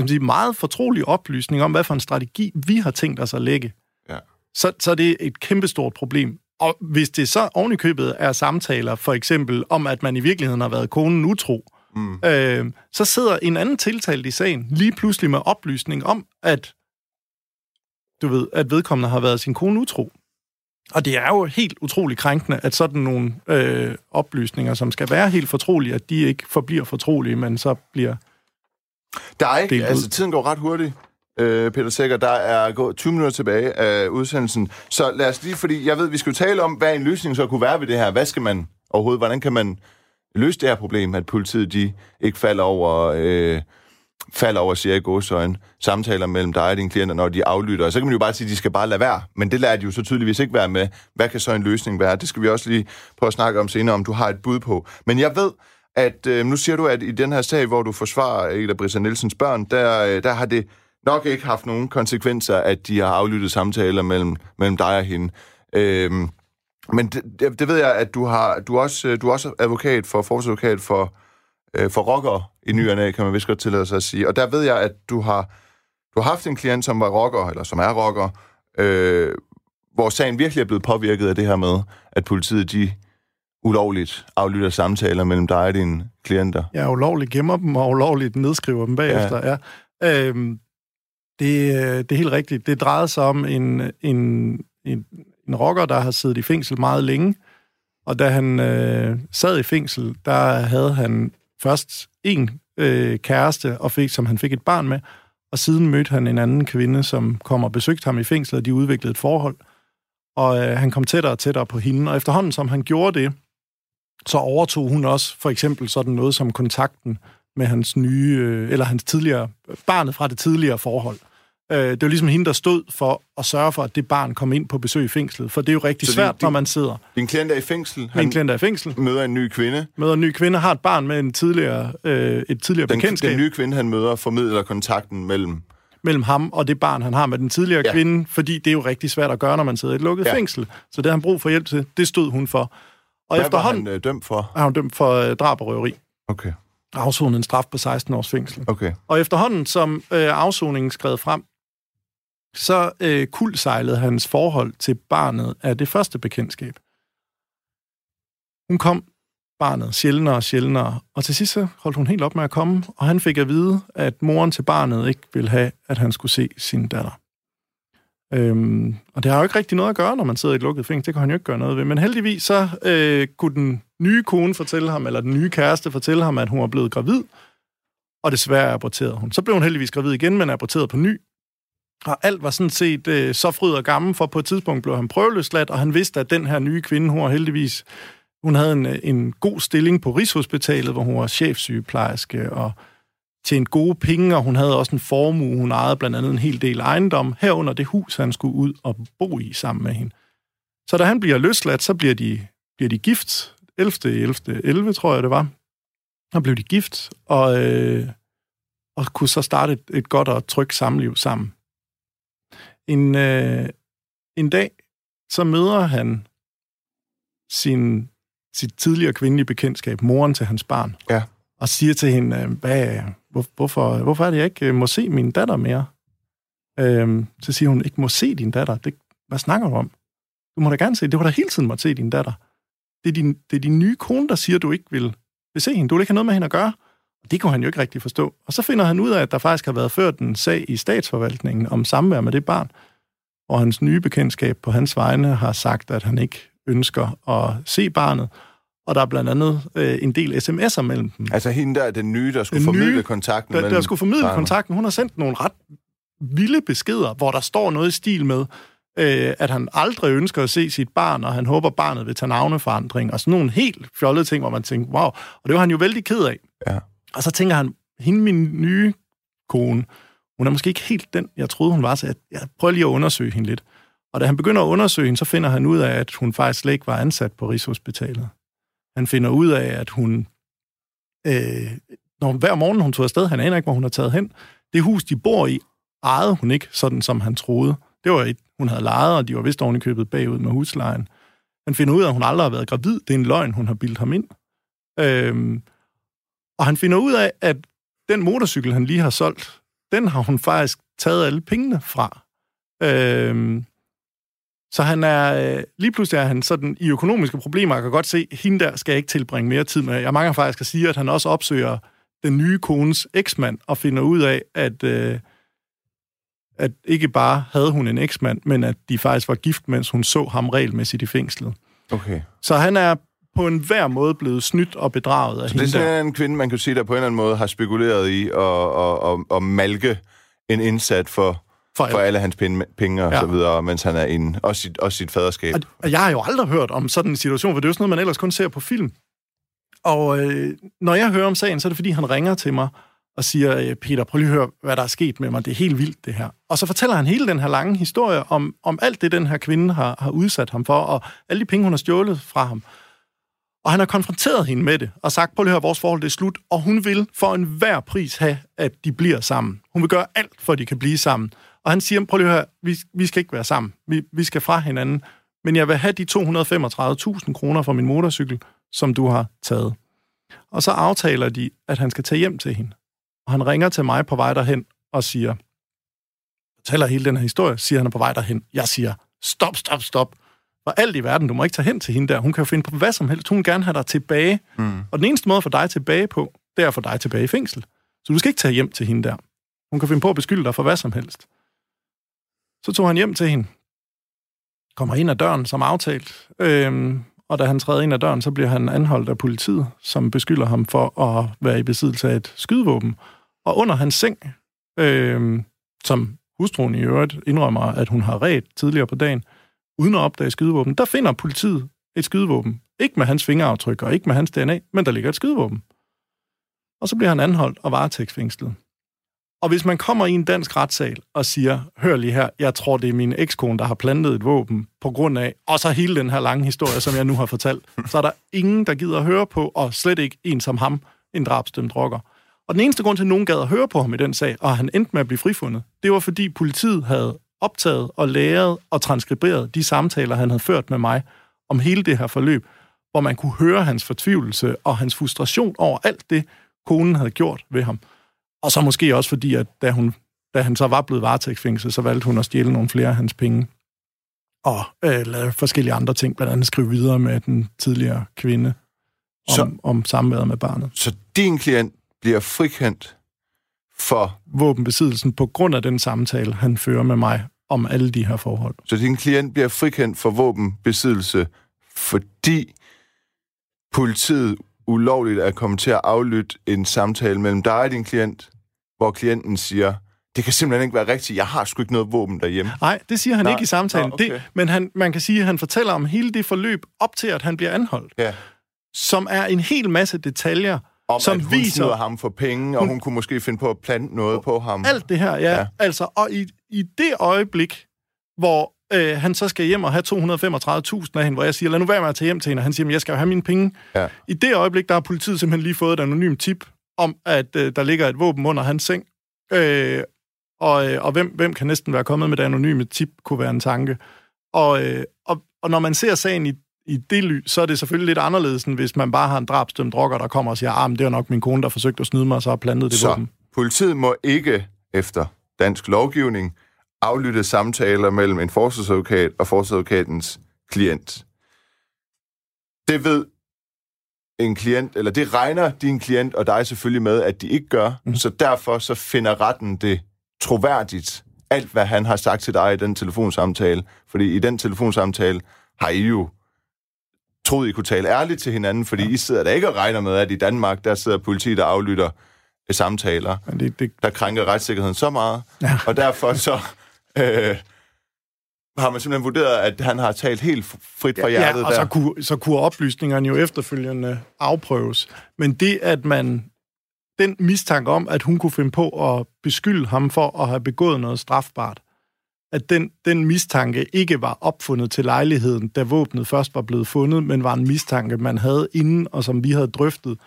sige, meget fortrolig oplysning om, hvad for en strategi vi har tænkt os at lægge, Ja. så, så er det et kæmpestort problem. Og hvis det så ovenikøbet er samtaler, for eksempel om, at man i virkeligheden har været konen utro, mm. øh, så sidder en anden tiltalt i sagen lige pludselig med oplysning om, at du ved, at vedkommende har været sin kone utro. Og det er jo helt utroligt krænkende, at sådan nogle øh, oplysninger, som skal være helt fortrolige, at de ikke forbliver fortrolige, men så bliver... der er ikke, Delt ud. altså tiden går ret hurtigt, øh, Peter Sækker, der er gået 20 minutter tilbage af udsendelsen. Så lad os lige, fordi jeg ved, vi skal jo tale om, hvad en løsning så kunne være ved det her. Hvad skal man overhovedet, hvordan kan man løse det her problem, at politiet de ikke falder over øh, falder over, siger i godsøjen, samtaler mellem dig og dine klienter, når de aflytter. Så kan man jo bare sige, at de skal bare lade være. Men det lader de jo så tydeligvis ikke være med. Hvad kan så en løsning være? Det skal vi også lige prøve at snakke om senere, om du har et bud på. Men jeg ved, at øh, nu siger du, at i den her sag, hvor du forsvarer Ida Brisa Nielsens børn, der, øh, der har det nok ikke haft nogen konsekvenser, at de har aflyttet samtaler mellem, mellem dig og hende. Øh, men det, det ved jeg, at du har du også øh, du er også advokat for forsvarsadvokat for øh, for rockere i nyerne, kan man vist godt tillade sig at sige. Og der ved jeg, at du har du har haft en klient, som var rocker, eller som er rocker, øh, hvor sagen virkelig er blevet påvirket af det her med, at politiet de ulovligt aflytter samtaler mellem dig og dine klienter. Ja, ulovligt gemmer dem, og ulovligt nedskriver dem bagefter, ja. ja. Øhm, det, det er helt rigtigt. Det drejede sig om en, en, en, en rocker, der har siddet i fængsel meget længe, og da han øh, sad i fængsel, der havde han først en øh, kæreste, og fik, som han fik et barn med, og siden mødte han en anden kvinde, som kom og besøgte ham i fængslet, og de udviklede et forhold. Og øh, han kom tættere og tættere på hende, og efterhånden som han gjorde det, så overtog hun også for eksempel sådan noget som kontakten med hans nye, øh, eller hans tidligere, barnet fra det tidligere forhold. Øh, det var ligesom hende, der stod for at sørge for, at det barn kom ind på besøg i fængslet. For det er jo rigtig så svært, din, når man sidder... Din klient er i fængsel. Min klient er i fængsel. møder en ny kvinde. Møder en ny kvinde, har et barn med en tidligere, øh, et tidligere den, bekendtskab. Den nye kvinde, han møder, formidler kontakten mellem mellem ham og det barn, han har med den tidligere ja. kvinde, fordi det er jo rigtig svært at gøre, når man sidder i et lukket ja. fængsel. Så det har han brug for hjælp til. Det stod hun for. Og Hvad efterhånden, var han øh, dømt for? Er han dømt for øh, drab og røveri. Okay. Afsonet en straf på 16 års fængsel. Okay. Og efterhånden, som øh, afsoningen skred frem, så øh, kuldsejlede hans forhold til barnet af det første bekendtskab. Hun kom barnet sjældnere og sjældnere, og til sidst så holdt hun helt op med at komme, og han fik at vide, at moren til barnet ikke ville have, at han skulle se sin datter. Øhm, og det har jo ikke rigtig noget at gøre, når man sidder i et lukket fængsel. Det kan han jo ikke gøre noget ved. Men heldigvis så øh, kunne den nye kone fortælle ham, eller den nye kæreste fortælle ham, at hun var blevet gravid, og desværre aborterede hun. Så blev hun heldigvis gravid igen, men aborteret på ny. Og alt var sådan set øh, så fryd og gammel, for på et tidspunkt blev han prøveløsladt, og han vidste, at den her nye kvinde, hun var heldigvis, hun havde en, øh, en god stilling på Rigshospitalet, hvor hun var chefsygeplejerske, og tjente gode penge, og hun havde også en formue. Hun ejede blandt andet en hel del ejendom, herunder det hus, han skulle ud og bo i sammen med hende. Så da han bliver løsladt, så bliver de, bliver de gift. 11. 11. 11, tror jeg det var. Så blev de gift, og, øh, og kunne så starte et, et godt og trygt samliv sammen. En, øh, en dag, så møder han sin, sit tidligere kvindelige bekendtskab, moren til hans barn. Ja. Og siger til hende, øh, hvad, hvor, hvorfor, hvorfor er det, jeg ikke øh, må se min datter mere? Øhm, så siger hun, ikke må se din datter. Det, hvad snakker du om? Du må da gerne se, det var da hele tiden måtte se din datter. Det er din, det er din nye kone, der siger, du ikke vil, vil se hende. Du vil ikke have noget med hende at gøre. Og det kunne han jo ikke rigtig forstå. Og så finder han ud af, at der faktisk har været ført en sag i statsforvaltningen om samvær med det barn, og hans nye bekendtskab på hans vegne har sagt, at han ikke ønsker at se barnet, og der er blandt andet øh, en del sms'er mellem dem. Altså hende der, den nye, der skulle den formidle nye, kontakten der, mellem... Der skulle formidle barnet. kontakten. Hun har sendt nogle ret vilde beskeder, hvor der står noget i stil med, øh, at han aldrig ønsker at se sit barn, og han håber, barnet vil tage navneforandring, og sådan nogle helt fjollede ting, hvor man tænker, wow, og det var han jo vældig ked af. Ja. Og så tænker han, hende min nye kone, hun er måske ikke helt den, jeg troede, hun var, så jeg, jeg prøver lige at undersøge hende lidt. Og da han begynder at undersøge hende, så finder han ud af, at hun faktisk slet ikke var ansat på Rigshospitalet. Han finder ud af, at hun, øh, når hver morgen hun tog afsted, han aner ikke, hvor hun har taget hen. Det hus, de bor i, ejede hun ikke, sådan som han troede. Det var et, hun havde lejet, og de var vist oven købet bagud med huslejen. Han finder ud af, at hun aldrig har været gravid. Det er en løgn, hun har bildt ham ind. Øhm, og han finder ud af, at den motorcykel, han lige har solgt, den har hun faktisk taget alle pengene fra. Øhm, så han er, øh, lige pludselig er han sådan i økonomiske problemer. Jeg kan godt se, hende der skal jeg ikke tilbringe mere tid med. Jeg mange faktisk at sige, at han også opsøger den nye kones eksmand og finder ud af, at, øh, at ikke bare havde hun en eksmand, men at de faktisk var gift, mens hun så ham regelmæssigt i fængslet. Okay. Så han er på en hver måde blevet snydt og bedraget af så hende det er en kvinde, man kan sige, der på en eller anden måde har spekuleret i at, at, at, at malke en indsat for, for, for alle hans penge, penge og ja. så videre, mens han er inde. Også sit, også sit faderskab. Og jeg har jo aldrig hørt om sådan en situation, for det er jo sådan noget, man ellers kun ser på film. Og øh, når jeg hører om sagen, så er det, fordi han ringer til mig og siger, øh, Peter, prøv lige at høre, hvad der er sket med mig. Det er helt vildt, det her. Og så fortæller han hele den her lange historie om, om alt det, den her kvinde har, har udsat ham for, og alle de penge, hun har stjålet fra ham. Og han har konfronteret hende med det, og sagt, prøv lige at høre, vores forhold det er slut, og hun vil for enhver pris have, at de bliver sammen. Hun vil gøre alt, for at de kan blive sammen. Og han siger, prøv lige at høre, vi, vi skal ikke være sammen. Vi, vi skal fra hinanden. Men jeg vil have de 235.000 kroner fra min motorcykel, som du har taget. Og så aftaler de, at han skal tage hjem til hende. Og han ringer til mig på vej derhen og siger, fortæller hele den her historie, siger han er på vej derhen. Jeg siger, stop, stop, stop. For alt i verden, du må ikke tage hen til hende der. Hun kan jo finde på hvad som helst. Hun vil gerne have dig tilbage. Mm. Og den eneste måde at få dig tilbage på, det er at få dig tilbage i fængsel. Så du skal ikke tage hjem til hende der. Hun kan finde på at beskylde dig for hvad som helst. Så tog han hjem til hende. Kommer ind ad døren som aftalt. Øhm, og da han træder ind ad døren, så bliver han anholdt af politiet, som beskylder ham for at være i besiddelse af et skydevåben. Og under hans seng, øhm, som hustruen i øvrigt indrømmer, at hun har ret tidligere på dagen, uden at opdage skydevåben, der finder politiet et skydevåben. Ikke med hans fingeraftryk og ikke med hans DNA, men der ligger et skydevåben. Og så bliver han anholdt og varetægtsfængslet. Og hvis man kommer i en dansk retssal og siger, hør lige her, jeg tror, det er min ekskone, der har plantet et våben på grund af, og så hele den her lange historie, som jeg nu har fortalt, så er der ingen, der gider at høre på, og slet ikke en som ham, en drabstemt rocker. Og den eneste grund til, at nogen gad at høre på ham i den sag, og han endte med at blive frifundet, det var fordi politiet havde optaget og læret og transkriberet de samtaler, han havde ført med mig om hele det her forløb, hvor man kunne høre hans fortvivlelse og hans frustration over alt det, konen havde gjort ved ham. Og så måske også fordi, at da, hun, da han så var blevet varetægtsfængslet, så valgte hun at stjæle nogle flere af hans penge. Og øh, lave forskellige andre ting, blandt andet skrive videre med den tidligere kvinde om, så, om samværet med barnet. Så din klient bliver frikendt for... Våbenbesiddelsen på grund af den samtale, han fører med mig om alle de her forhold. Så din klient bliver frikendt for våbenbesiddelse, fordi politiet ulovligt er kommet til at aflytte en samtale mellem dig og din klient, hvor klienten siger, det kan simpelthen ikke være rigtigt, jeg har sgu ikke noget våben derhjemme. Nej, det siger han Nej. ikke i samtalen. Okay. det, men han, man kan sige, at han fortæller om hele det forløb op til, at han bliver anholdt. Ja. Som er en hel masse detaljer, om, som at hun viser ham for penge, og hun, hun kunne måske finde på at plante noget på ham. Alt det her, ja. ja. Altså, og i, i det øjeblik, hvor øh, han så skal hjem og have 235.000 af hende, hvor jeg siger, lad nu være med at tage hjem til hende, og han siger, jeg skal jo have mine penge. Ja. I det øjeblik, der har politiet simpelthen lige fået et anonymt tip om, at øh, der ligger et våben under hans seng, øh, og, øh, og hvem, hvem kan næsten være kommet med det anonyme tip, kunne være en tanke. Og, øh, og, og når man ser sagen i, i det lys, så er det selvfølgelig lidt anderledes, end hvis man bare har en drabstømt rocker, der kommer og siger, ah, men det er nok min kone, der forsøgte at snyde mig, og så har plantet det så, våben. politiet må ikke efter dansk lovgivning aflytte samtaler mellem en forsvarsadvokat og forsvarsadvokatens klient. Det ved en klient, eller det regner din klient og dig selvfølgelig med, at de ikke gør, mm. så derfor så finder retten det troværdigt, alt hvad han har sagt til dig i den telefonsamtale, fordi i den telefonsamtale har I jo troet, I kunne tale ærligt til hinanden, fordi ja. I sidder der ikke og regner med, at i Danmark, der sidder politiet og aflytter samtaler, det, det... der krænker retssikkerheden så meget, ja. og derfor så øh, har man simpelthen vurderet, at han har talt helt frit fra hjertet ja, og der. så kunne, så kunne oplysningerne jo efterfølgende afprøves. Men det, at man den mistanke om, at hun kunne finde på at beskylde ham for at have begået noget strafbart, at den, den mistanke ikke var opfundet til lejligheden, da våbnet først var blevet fundet, men var en mistanke, man havde inden, og som vi havde drøftet,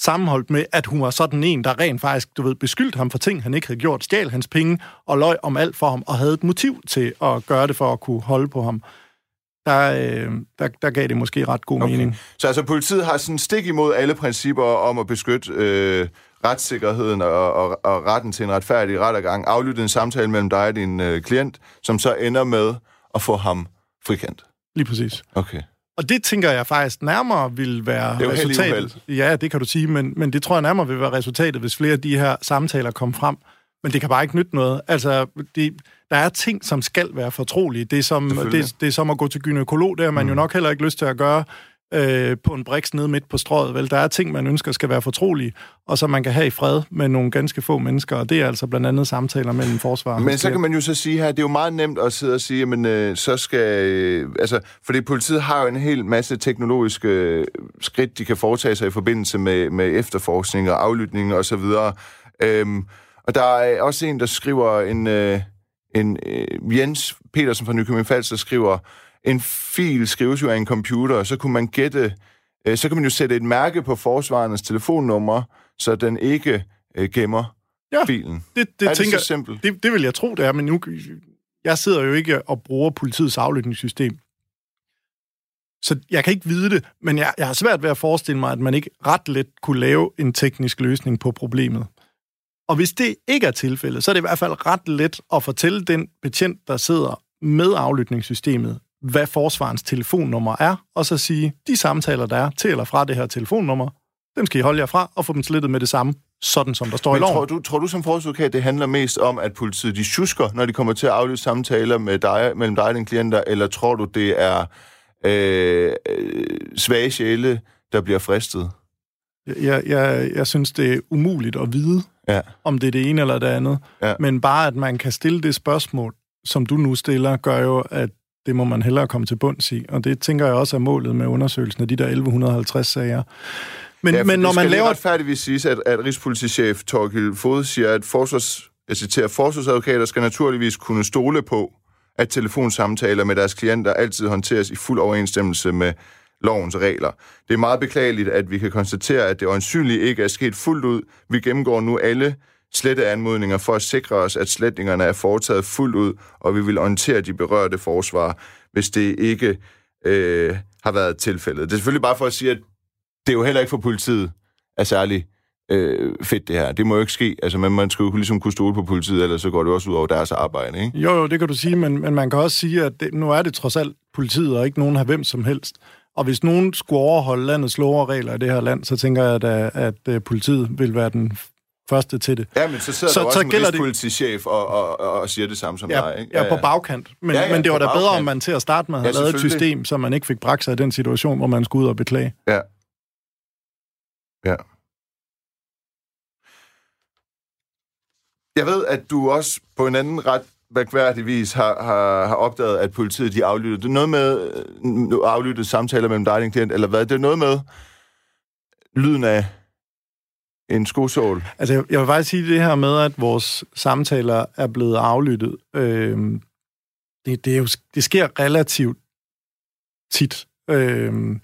sammenholdt med, at hun var sådan en, der rent faktisk, du ved, beskyldte ham for ting, han ikke havde gjort, stjal hans penge og løj om alt for ham, og havde et motiv til at gøre det for at kunne holde på ham. Der, øh, der, der gav det måske ret god okay. mening. Så altså politiet har sådan stik imod alle principper om at beskytte øh, retssikkerheden og, og, og retten til en retfærdig rettergang, aflyttet en samtale mellem dig og din øh, klient, som så ender med at få ham frikendt. Lige præcis. Okay. Og det tænker jeg faktisk nærmere vil være det resultatet. Ja, det kan du sige, men, men det tror jeg nærmere vil være resultatet, hvis flere af de her samtaler kommer frem. Men det kan bare ikke nytte noget. Altså, det, der er ting, som skal være fortrolige. Det er som, det, det er som at gå til gynekolog, det har man mm. jo nok heller ikke lyst til at gøre øh, på en briks nede midt på strået. Vel, der er ting, man ønsker skal være fortrolige, og så man kan have i fred med nogle ganske få mennesker, og det er altså blandt andet samtaler mellem forsvar. Men så kan man jo så sige her, det er jo meget nemt at sidde og sige, men øh, så skal... Øh, altså, fordi politiet har jo en hel masse teknologiske øh, skridt, de kan foretage sig i forbindelse med, med efterforskning og aflytning og så videre. Øhm, og der er også en, der skriver en... Øh, en øh, Jens Petersen fra Nykøbing Falster skriver, en fil skrives jo af en computer, og så kunne man gætte, øh, så kan man jo sætte et mærke på forsvarernes telefonnummer, så den ikke øh, gemmer ja, filen. Det, det, er tænker, det så simpelt? Det, det vil jeg tro, det er, men nu, jeg sidder jo ikke og bruger politiets aflytningssystem. Så jeg kan ikke vide det, men jeg, jeg har svært ved at forestille mig, at man ikke ret let kunne lave en teknisk løsning på problemet. Og hvis det ikke er tilfældet, så er det i hvert fald ret let at fortælle den betjent, der sidder med aflytningssystemet, hvad forsvarens telefonnummer er, og så sige, de samtaler, der er til eller fra det her telefonnummer, dem skal I holde jer fra og få dem slettet med det samme, sådan som der står Men i loven. Tror du, tror du som forsvarsadvokat, det handler mest om, at politiet de tjusker, når de kommer til at aflyse samtaler med dig, mellem dig og din klienter, eller tror du, det er øh, øh, svage sjæle, der bliver fristet? Jeg, jeg, jeg synes, det er umuligt at vide, ja. om det er det ene eller det andet. Ja. Men bare, at man kan stille det spørgsmål, som du nu stiller, gør jo, at det må man hellere komme til bunds i. Og det tænker jeg også er målet med undersøgelsen af de der 1150 sager. Men, ja, men når man laver... retfærdigvis sige, at, at Rigspolitichef Torgild Fod siger, at forsvars, jeg citerer, forsvarsadvokater skal naturligvis kunne stole på, at telefonsamtaler med deres klienter altid håndteres i fuld overensstemmelse med lovens regler. Det er meget beklageligt, at vi kan konstatere, at det øjensynligt ikke er sket fuldt ud. Vi gennemgår nu alle slette anmodninger for at sikre os, at sletningerne er foretaget fuldt ud, og vi vil orientere de berørte forsvar, hvis det ikke øh, har været tilfældet. Det er selvfølgelig bare for at sige, at det er jo heller ikke for politiet er særlig øh, fedt det her. Det må jo ikke ske. Altså, man, man skal jo ligesom kunne stole på politiet, ellers så går det også ud over deres arbejde, ikke? Jo, jo, det kan du sige, men, men man kan også sige, at det, nu er det trods alt politiet, og ikke nogen har hvem som helst. Og hvis nogen skulle overholde landets lov og regler i det her land, så tænker jeg, at, at, at politiet vil være den første til det. Ja, men så sidder så, der også så en rigspolitichef og, og, og, og siger det samme som ja, dig, ikke? Ja, ja, på bagkant. Men, ja, ja, men det var da bedre, om man til at starte med havde ja, lavet et system, så man ikke fik bragt sig i den situation, hvor man skulle ud og beklage. Ja. Ja. Jeg ved, at du også på en anden ret mærkværdigvis har, har, har opdaget, at politiet de aflyttede. Det er noget med øh, aflyttede samtaler mellem dig og din klient, eller hvad? Det er noget med lyden af en skosål. Altså, jeg, jeg vil faktisk sige det her med, at vores samtaler er blevet aflyttet. Øh, det, det, er jo, det sker relativt tit. Øh,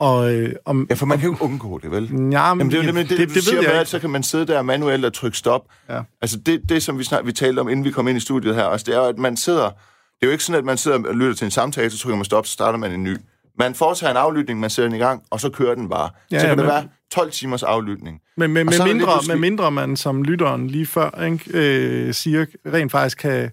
og, øh, om, ja, for man kan jo undgå det, vel? Ja, men, Jamen, det, det, det, det, det, det siger ved jeg med, at så kan man sidde der manuelt og trykke stop. Ja. Altså det, det som vi, snart, vi talte om, inden vi kom ind i studiet her, altså, det er jo, at man sidder... Det er jo ikke sådan, at man sidder og lytter til en samtale, så trykker man stop, så starter man en ny. Man foretager en aflytning, man sætter den i gang, og så kører den bare. Ja, så kan ja, det være 12 timers aflytning. Men med, med, mindre, pludselig... med mindre man som lytteren lige før ikke, øh, siger, rent faktisk kan,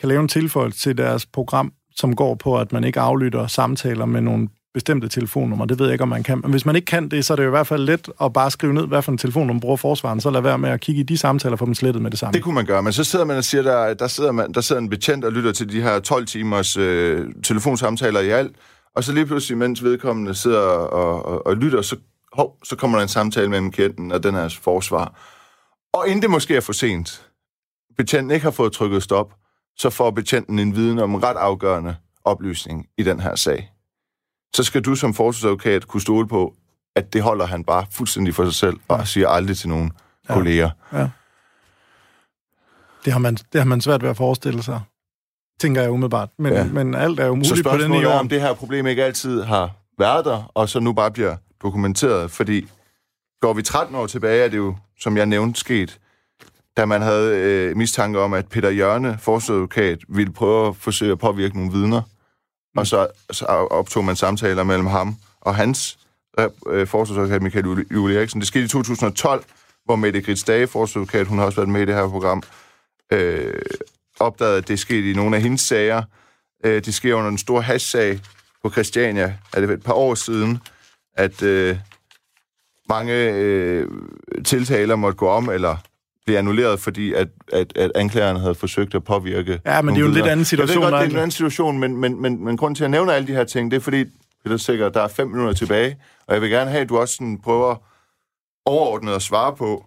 kan lave en tilføjelse til deres program, som går på, at man ikke aflytter samtaler med nogle bestemte telefonnummer. Det ved jeg ikke, om man kan. Men hvis man ikke kan det, så er det jo i hvert fald let at bare skrive ned, hvad for en telefonnummer bruger forsvaren, så lad være med at kigge i de samtaler og få dem slettet med det samme. Det kunne man gøre, men så sidder man og siger, der, der, sidder, man, der sidder en betjent og lytter til de her 12 timers øh, telefonsamtaler i alt, og så lige pludselig, mens vedkommende sidder og, og, og lytter, så, hov, så kommer der en samtale mellem klienten og den her forsvar. Og inden det måske er for sent, betjenten ikke har fået trykket stop, så får betjenten en viden om en ret afgørende oplysning i den her sag så skal du som forsvarsadvokat kunne stole på, at det holder han bare fuldstændig for sig selv, og siger aldrig til nogen ja. kolleger. Ja. Det har, man, det har man svært ved at forestille sig, tænker jeg umiddelbart. Men, ja. men alt er jo muligt på den her om det her problem ikke altid har været der, og så nu bare bliver dokumenteret, fordi går vi 13 år tilbage, er det jo, som jeg nævnte, sket, da man havde øh, mistanke om, at Peter Jørne, forsvarsadvokat, ville prøve at forsøge at påvirke nogle vidner og så, så optog man samtaler mellem ham og hans øh, øh forsvarsadvokat Michael Julie Eriksen. Det skete i 2012, hvor Mette Grits Dage, forsvarsadvokat, hun har også været med i det her program, øh, opdagede, at det skete i nogle af hendes sager. Øh, det sker under en stor hash-sag på Christiania, er det et par år siden, at øh, mange øh, tiltaler måtte gå om, eller blev annulleret, fordi at, at, at anklagerne havde forsøgt at påvirke Ja, men det er jo en lidt anden situation. Jeg ved godt, det er en anden situation, men, men, men, men grund til at nævne alle de her ting, det er fordi, det er sikkert, der er fem minutter tilbage, og jeg vil gerne have, at du også sådan prøver overordnet at svare på,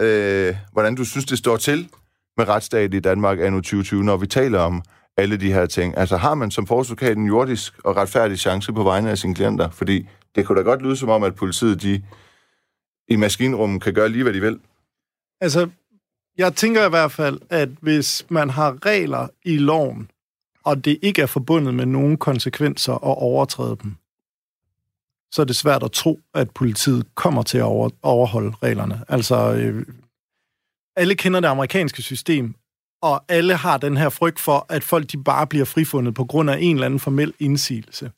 øh, hvordan du synes, det står til med retsstaten i Danmark anno 2020, når vi taler om alle de her ting. Altså har man som forsvarsadvokat en jordisk og retfærdig chance på vegne af sine klienter? Fordi det kunne da godt lyde som om, at politiet de i maskinrummet kan gøre lige, hvad de vil. Altså, jeg tænker i hvert fald, at hvis man har regler i loven, og det ikke er forbundet med nogen konsekvenser at overtræde dem, så er det svært at tro, at politiet kommer til at over, overholde reglerne. Altså, øh, alle kender det amerikanske system, og alle har den her frygt for, at folk de bare bliver frifundet på grund af en eller anden formel indsigelse.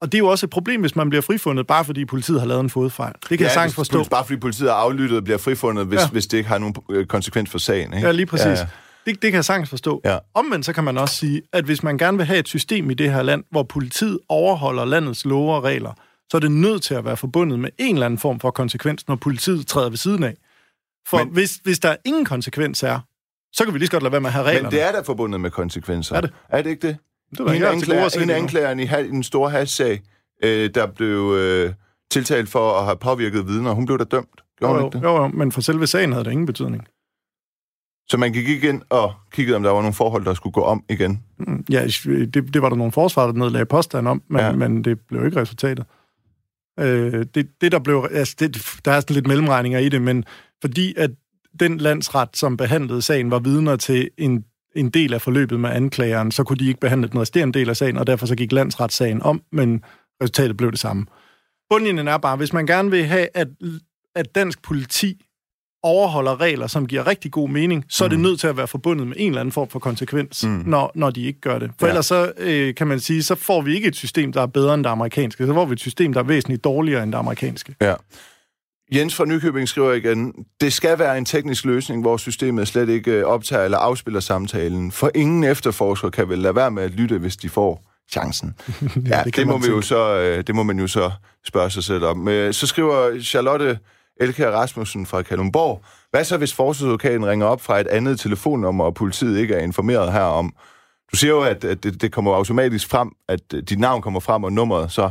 Og det er jo også et problem, hvis man bliver frifundet, bare fordi politiet har lavet en fodfejl. Det kan ja, jeg sagtens forstå. Bare fordi politiet har aflyttet og bliver frifundet, hvis, ja. hvis det ikke har nogen øh, konsekvens for sagen. Ikke? Ja, lige præcis. Ja, ja. Det, det kan jeg sagtens forstå. Ja. Omvendt så kan man også sige, at hvis man gerne vil have et system i det her land, hvor politiet overholder landets love og regler, så er det nødt til at være forbundet med en eller anden form for konsekvens, når politiet træder ved siden af. For Men, hvis, hvis der ingen konsekvens er, så kan vi lige så godt lade være med at have reglerne. Men det er da forbundet med konsekvenser. Er det? Er det ikke det? Det var en, anklager, en anklageren i, den store hash-sag, øh, der blev øh, tiltalt for at have påvirket vidner, hun blev da dømt. Gjorde jo, ikke det? Jo, jo, men for selve sagen havde det ingen betydning. Så man gik igen og kiggede, om der var nogle forhold, der skulle gå om igen? Mm, ja, det, det var der nogle forsvar, der nedlagde påstand om, men, ja. men det blev ikke resultatet. Øh, det, det, der blev... Altså, det, der er sådan lidt mellemregninger i det, men fordi at den landsret, som behandlede sagen, var vidner til en, en del af forløbet med anklageren, så kunne de ikke behandle den resterende del af sagen, og derfor så gik landsretssagen om, men resultatet blev det samme. Bundlinjen er bare, hvis man gerne vil have, at, at dansk politi overholder regler, som giver rigtig god mening, så er det mm. nødt til at være forbundet med en eller anden form for konsekvens, mm. når, når de ikke gør det. For ja. ellers så, øh, kan man sige, så får vi ikke et system, der er bedre end det amerikanske. Så får vi et system, der er væsentligt dårligere end det amerikanske. Ja. Jens fra Nykøbing skriver igen, det skal være en teknisk løsning, hvor systemet slet ikke øh, optager eller afspiller samtalen. For ingen efterforsker kan vel lade være med at lytte, hvis de får chancen. ja, ja det, det, må vi jo så, øh, det må man jo så spørge sig selv om. Så skriver Charlotte Elke Rasmussen fra Kalumborg, hvad så hvis forsvarsadvokaten ringer op fra et andet telefonnummer, og politiet ikke er informeret herom? Du siger jo, at, at det, det kommer automatisk frem, at dit navn kommer frem, og nummeret så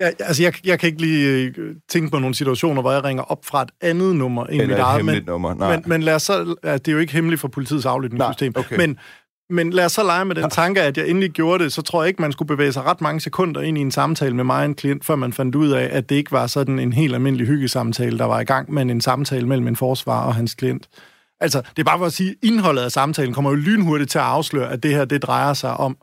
Ja, altså, jeg, jeg kan ikke lige øh, tænke på nogle situationer, hvor jeg ringer op fra et andet nummer end mit eget. Men, nummer. Nej. Men, men lad os så, ja, det er jo ikke hemmeligt for politiets aflytningssystem. Nej, okay. Men, men lad os så lege med den tanke, at jeg endelig gjorde det, så tror jeg ikke, man skulle bevæge sig ret mange sekunder ind i en samtale med mig og en klient, før man fandt ud af, at det ikke var sådan en helt almindelig hyggesamtale, der var i gang, men en samtale mellem en forsvar og hans klient. Altså, det er bare for at sige, at indholdet af samtalen kommer jo lynhurtigt til at afsløre, at det her, det drejer sig om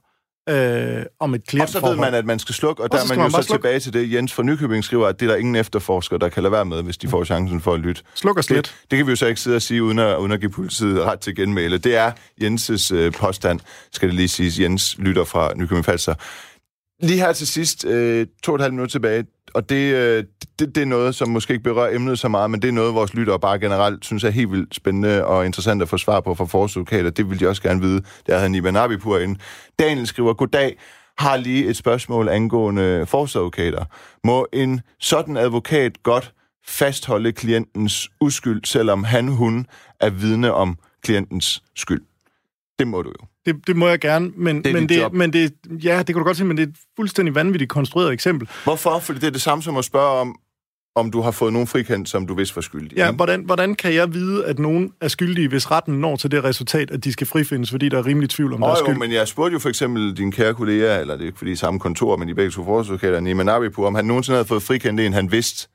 øh, om et klient. Og så ved man, at man skal slukke, og der er man jo man så slukke. tilbage til det. Jens fra Nykøbing skriver, at det er der ingen efterforsker, der kan lade være med, hvis de får chancen for at lytte. Sluk og slet. Det, det kan vi jo så ikke sidde og sige, uden at, uden at give politiet ret til genmæle. Det er Jenses øh, påstand, skal det lige siges. Jens lytter fra Nykøbing Falster. Lige her til sidst, øh, to og et halvt minutter tilbage, og det, øh, det, det er noget, som måske ikke berører emnet så meget, men det er noget, vores lyttere bare generelt synes er helt vildt spændende og interessant at få svar på fra forsvarsadvokater. Det vil de også gerne vide. Der havde Niban Abipur inde. Daniel skriver, goddag, har lige et spørgsmål angående forsvarsadvokater. Må en sådan advokat godt fastholde klientens uskyld, selvom han, hun er vidne om klientens skyld? Det må du jo. Det, det må jeg gerne, men det, men, det, men det, ja, det kan du godt sige, men det er et fuldstændig vanvittigt konstrueret eksempel. Hvorfor? Fordi det er det samme som at spørge om, om du har fået nogen frikendt, som du vidste var skyldig. Ja, hvordan, hvordan kan jeg vide, at nogen er skyldige, hvis retten når til det resultat, at de skal frifindes, fordi der er rimelig tvivl om oh, deres skyld? Jo, men jeg spurgte jo for eksempel din kære kollega, eller det er ikke fordi samme kontor, men de begge to forsvarsadvokater, Nima Nabipu, om han nogensinde havde fået frikendt en, han vidste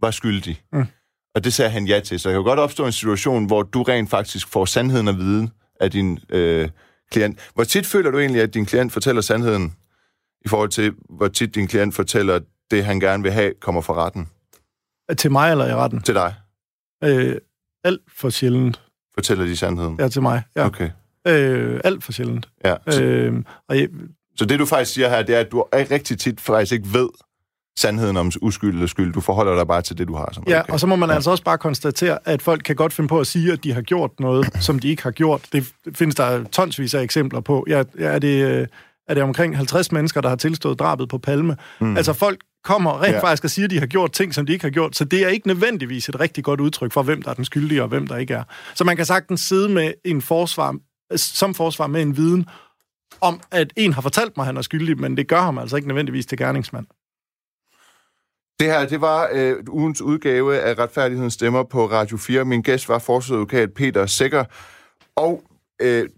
var skyldig. Mm. Og det sagde han ja til. Så der kan jo godt opstå en situation, hvor du rent faktisk får sandheden at vide af din øh, klient. Hvor tit føler du egentlig, at din klient fortæller sandheden, i forhold til, hvor tit din klient fortæller det, han gerne vil have, kommer fra retten? Til mig eller i retten? Til dig. Øh, alt for sjældent. Fortæller de sandheden? Ja, til mig. Ja. Okay. Øh, alt for sjældent. Ja. Øh, og jeg, så det, du faktisk siger her, det er, at du rigtig tit faktisk ikke ved, sandheden om uskyld eller skyld. Du forholder dig bare til det, du har. Som ja, og så må man ja. altså også bare konstatere, at folk kan godt finde på at sige, at de har gjort noget, som de ikke har gjort. Det findes der tonsvis af eksempler på. Ja, er, det, øh, er det omkring 50 mennesker, der har tilstået drabet på Palme? Mm. Altså folk kommer rent ja. faktisk og siger, at de har gjort ting, som de ikke har gjort. Så det er ikke nødvendigvis et rigtig godt udtryk for, hvem der er den skyldige og hvem der ikke er. Så man kan sagtens sidde med en forsvar, som forsvar med en viden om, at en har fortalt mig, at han er skyldig, men det gør ham altså ikke nødvendigvis til gerningsmand. Det her, det var øh, ugens udgave af Retfærdighedens Stemmer på Radio 4. Min gæst var forsvarsadvokat Peter Sækker. Og øh,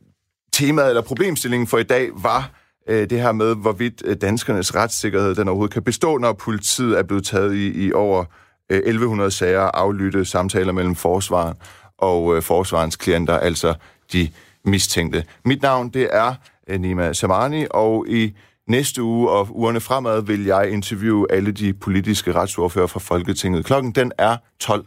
temaet eller problemstillingen for i dag var øh, det her med, hvorvidt øh, danskernes retssikkerhed den overhovedet kan bestå, når politiet er blevet taget i, i over øh, 1100 sager aflytte samtaler mellem forsvaren og øh, forsvarens klienter, altså de mistænkte. Mit navn, det er øh, Nima Samani, og i næste uge og ugerne fremad vil jeg interviewe alle de politiske retsordfører fra Folketinget. Klokken den er 12.